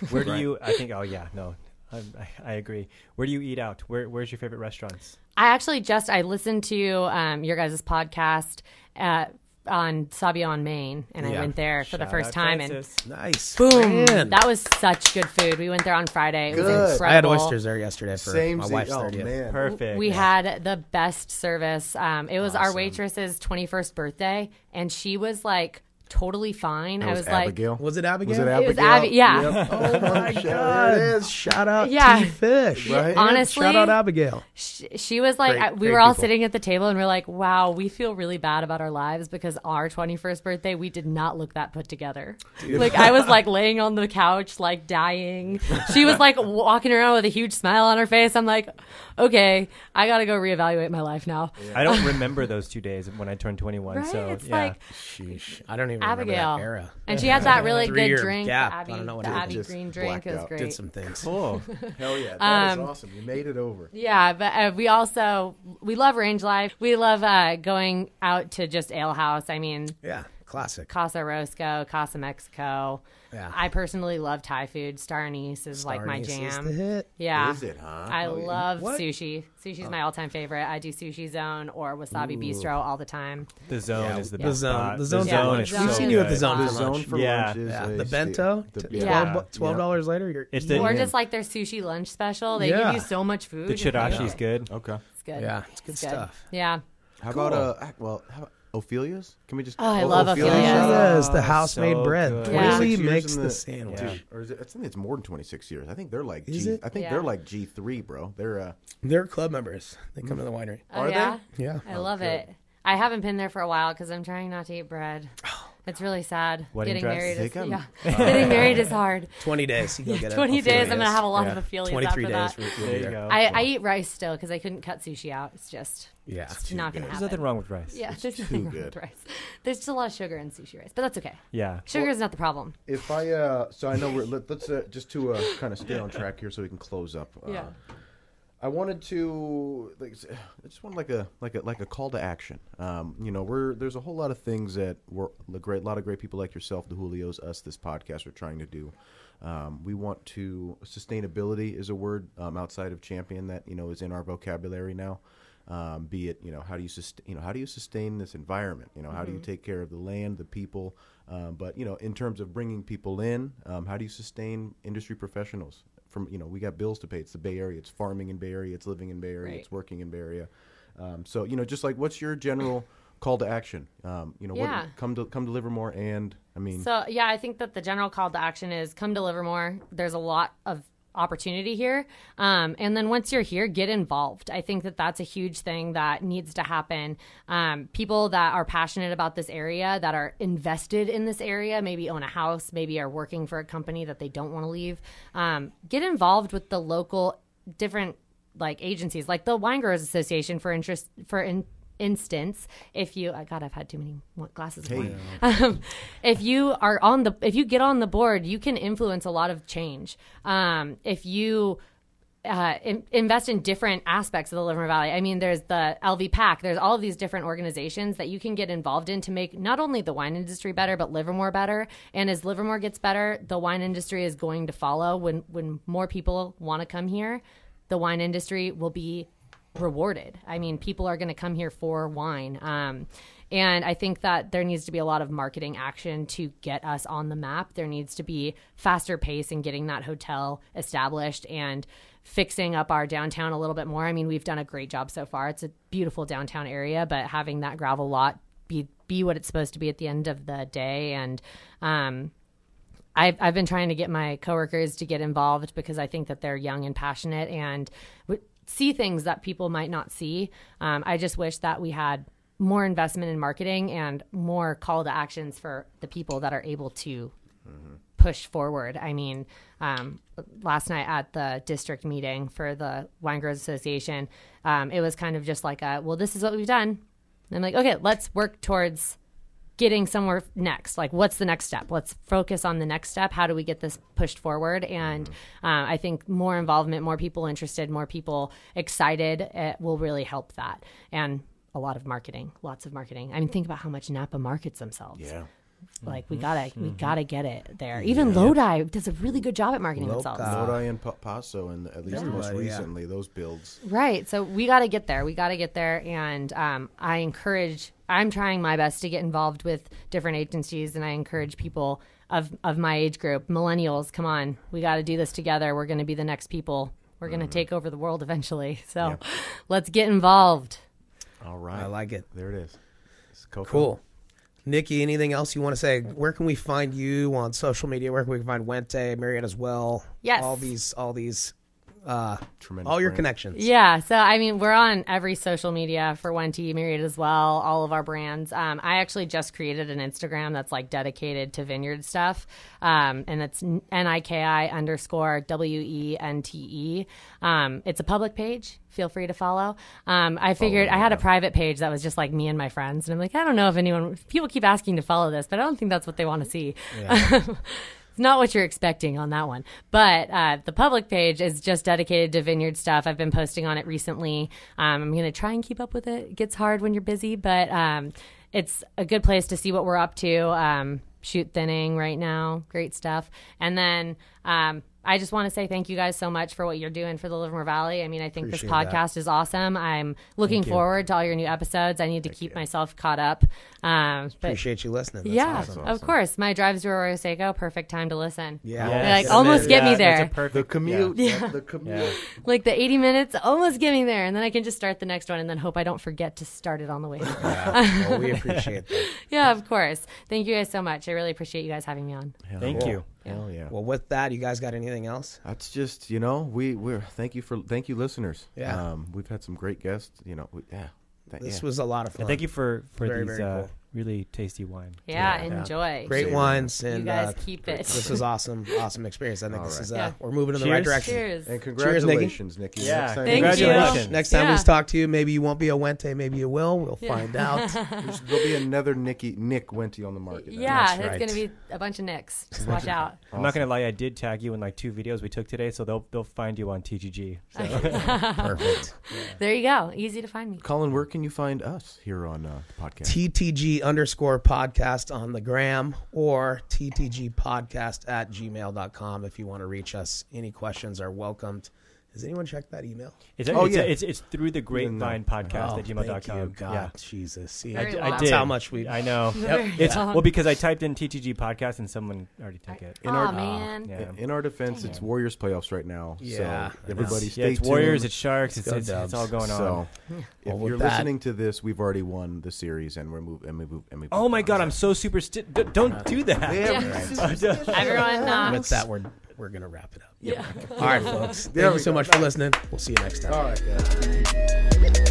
Where do you? I think. Oh yeah, no, I, I, I agree. Where do you eat out? Where Where's your favorite restaurants? I actually just I listened to um, your guys' podcast uh, on Sabio on Main, and I Yeah. went there for the first out time, and Francis. Nice. boom, Man. that was such good food. We went there on Friday. It was Good. incredible. I had oysters there yesterday for Same my wife's oh, 30th. man. Perfect. We had the best service. Um, it was our waitress's 21st birthday, and she was like totally fine. That I was, was like, Abigail. Was it Abigail? Was it It was Abigail? Abby- yeah. Yep. Oh my God. it is. Shout out Yeah. T Fish. Right? honestly, Shout out Abigail. she, she was like, Great- I- we great were all people. sitting at the table and we're like, wow, we feel really bad about our lives because our 21st birthday, we did not look that put together. Like, I was like laying on the couch, like dying. She was like walking around with a huge smile on her face. I'm like, okay, I got to go reevaluate my life now. I don't remember those two days when I turned 21. Right? So it's yeah. like, Sheesh. I don't even Abigail. remember that era. and she had that really Three-year good drink, gap. the Abby, I don't know what the it Abby Just green drink. It was out. great. Did some things. cool. Hell yeah. that Um, awesome. You made it over. Yeah, but uh, we also we love range life. We love uh, going out to just ale house. I mean, Yeah. Classic. Casa Orozco, Casa Mexico. Yeah. I personally love Thai food. Star Anise is like my Starnies is jam. the hit. Yeah. Is it, huh? I Oh, love What? sushi. Sushi's my all-time favorite. I do Sushi Zone or Wasabi Bistro all the time. The zone Yeah, is the the best zone- spot. the zone's Yeah, zone the is zone so is- seen you at the zone The zone for Yeah. lunch is Yeah, the bento. the- t- yeah. $12, $12 later, you're It's the- Or just like their sushi lunch special. They Yeah. give you so much food. The chirashi's good. Okay. It's good. Yeah, it's good stuff. Yeah. How about uh? ac- Well, how about Ophelia's? Can we just? Oh, I love Ophelia's. Yes, the Oh, house made so bread. good. Yeah. Really 26 years makes in the the- sandwich. Yeah. Or is it? I think it's more than 26 years. I think they're like Is G. it? I think Yeah. they're like G three, bro. They're uh. They're club members. They come to the winery. Oh, Are they? yeah? Yeah. I love it. I haven't been there for a while because I'm trying not to eat bread. It's really sad. Wedding Getting dress? married is Take 'em. yeah. Getting married is hard. 20 days. You go get it. 20 days, I'm gonna have a lot of Ophelias 23 after days. that. we'll be There you there. go. I, I eat rice still because I couldn't cut sushi out. It's just Yeah. it's not gonna good. There's happen. nothing wrong with rice. Yeah, there's too nothing wrong good. with rice. There's just a lot of sugar in sushi rice, but that's okay. Yeah. Sugar is not the problem. If I uh, so I know we're let, let's uh, just to uh, kind of stay on track here so we can close up. Uh, Yeah. I wanted to like I just want like a like a like a call to action. Um, you know, we're there's a whole lot of things that we're a great lot of great people like yourself, the Julios, us, this podcast are trying to do. Um, we want to sustainability is a word um, outside of champion that you know is in our vocabulary now. Um, be it you know how do you sustain you know how do you sustain this environment you know how do you take care of the land the people um, but you know in terms of bringing people in um, how do you sustain industry professionals from you know we got bills to pay it's the Bay Area it's farming in Bay Area it's living in Bay Area Right. it's working in Bay Area um, so you know just like what's your general call to action um, you know Yeah. what, come to come to Livermore and I mean So yeah, I think that the general call to action is come to Livermore. There's a lot of opportunity here, um, and then once you're here, get involved. I think that that's a huge thing that needs to happen. Um, people that are passionate about this area, that are invested in this area, maybe own a house, maybe are working for a company that they don't want to leave. Um, get involved with the local different like agencies, like the Wine Growers Association, for interest for in instance, if you, I God, I've had too many glasses of wine. Um, if you are on the, if you get on the board, you can influence a lot of change. Um, if you uh, in, invest in different aspects of the Livermore Valley. I mean, there's the LV Pack. There's all of these different organizations that you can get involved in to make not only the wine industry better, but Livermore better. And as Livermore gets better, the wine industry is going to follow. When when more people want to come here, the wine industry will be rewarded. I mean, people are going to come here for wine. Um, and I think that there needs to be a lot of marketing action to get us on the map. There needs to be faster pace in getting that hotel established and fixing up our downtown a little bit more. I mean, we've done a great job so far. It's a beautiful downtown area, but having that gravel lot be be what it's supposed to be at the end of the day and um, I've, I've been trying to get my coworkers to get involved because I think that they're young and passionate and see things that people might not see. Um, I just wish that we had more investment in marketing and more call to actions for the people that are able to push forward. I mean, um, last night at the district meeting for the Wine Growers Association, um, it was kind of just like, a, well, this is what we've done. And I'm like, okay, let's work towards getting somewhere next. Like, what's the next step? Let's focus on the next step. How do we get this pushed forward? And uh, I think more involvement, more people interested, more people excited uh, will really help that. And a lot of marketing, lots of marketing. I mean, think about how much Napa markets themselves. Yeah. Like we mm-hmm. gotta, we mm-hmm. gotta get it there. Even Lodi does a really good job at marketing Lodi. themselves. Lodi and Pa- Paso, and at least most Everybody, yeah. recently, those builds. Right. So we got to get there. We got to get there. And um, I encourage, I'm trying my best to get involved with different agencies. And I encourage people of, of my age group, millennials, come on, we got to do this together. We're going to be the next people. We're going to mm-hmm. take over the world eventually. So let's get involved. All right. I like it. There it is. It's Coco. Cool. Nikki, anything else you want to say? Where can we find you on social media? Where can we find Wente, Murrieta's Well? Yes. All these, all these, uh, Tremendous all your brand. connections. Yeah, so I mean, we're on every social media for Wente Murrieta's Well, all of our brands. Um, I actually just created an Instagram that's like dedicated to vineyard stuff, um, and it's N I K I underscore W E N T E. Um, it's a public page. Feel free to follow. Um, I figured I had a private page that was just like me and my friends, and I'm like, I don't know if anyone. People keep asking to follow this, but I don't think that's what they want to see. It's not what you're expecting on that one. But uh, the public page is just dedicated to vineyard stuff. I've been posting on it recently. Um, I'm going to try and keep up with it. It gets hard when you're busy, but um, it's a good place to see what we're up to. Um, shoot thinning right now. Great stuff. And then. I just want to say thank you guys so much for what you're doing for the Livermore Valley. I mean, I think Appreciate this podcast is awesome. I'm looking forward to all your new episodes. I need to keep myself caught up. Um, but Appreciate you listening. That's yeah, awesome. of course. My drives to Arroyo Seco, perfect time to listen. Yeah. Yes. Like, Yes. almost get me there. That's a perfect, The commute. Yeah. yeah. The commute. Yeah. Like the 80 minutes, almost get me there. And then I can just start the next one and then hope I don't forget to start it on the way. Yeah. Well, we appreciate that. yeah, of course. Thank you guys so much. I really appreciate you guys having me on. Thank Cool. you. Hell yeah. Well, with that, you guys got anything else? That's just you know we we're thank you for thank you listeners. Yeah. Um, we've had some great guests. You know. We, yeah. Th- This yeah. was a lot of fun. And thank you for for Very, these very uh, cool. Really tasty wine. Yeah, Yeah. enjoy. great Same. wines, You and guys uh, keep it. this was awesome, awesome experience. I think All this right. is uh, Yeah. we're moving in the right direction. Cheers. And Nikki. congratulations, Nikki. Yeah, Next time Thank we- you. congratulations. Next time Yeah. we talk to you, maybe you won't be a Wente, maybe you will. We'll find out. There's- There'll be another Nikki Nick Wente on the market. now. Yeah, That's it's right. going to be a bunch of nicks. Just watch out. I'm not gonna lie, I did tag you in like two videos we took today, so they'll they'll find you on TTG. So. Perfect. There you go. Easy to find me. Colin, where can you find us here on uh, the podcast? TTG underscore podcast on the gram or TTG podcast at gmail.com if you want to reach us. Any questions are welcomed. Has anyone checked that email? It's, Oh, it's, yeah. it's it's through the grapevine podcast Oh, at gmail.com. thank you, God, Yeah. Jesus. See, Very I, long. I that's did. how much we. I know. Very It's long. well because I typed in TTG podcast and someone already took it. In oh, our- man. Yeah. In our defense, it's Warriors playoffs right now. Yeah. So everybody Yeah, stay it's tuned. Warriors, it's Sharks, it's, go it's, it's all going on. So if Well, you're that- listening to this, we've already won the series and we're move and we move and we. oh my god, I'm so super. Sti- d- don't do that. Everyone, uh, With that, we're, we're going to wrap it up. yeah. All right, folks. Thank you so much for listening. We'll see you next time. All right, guys.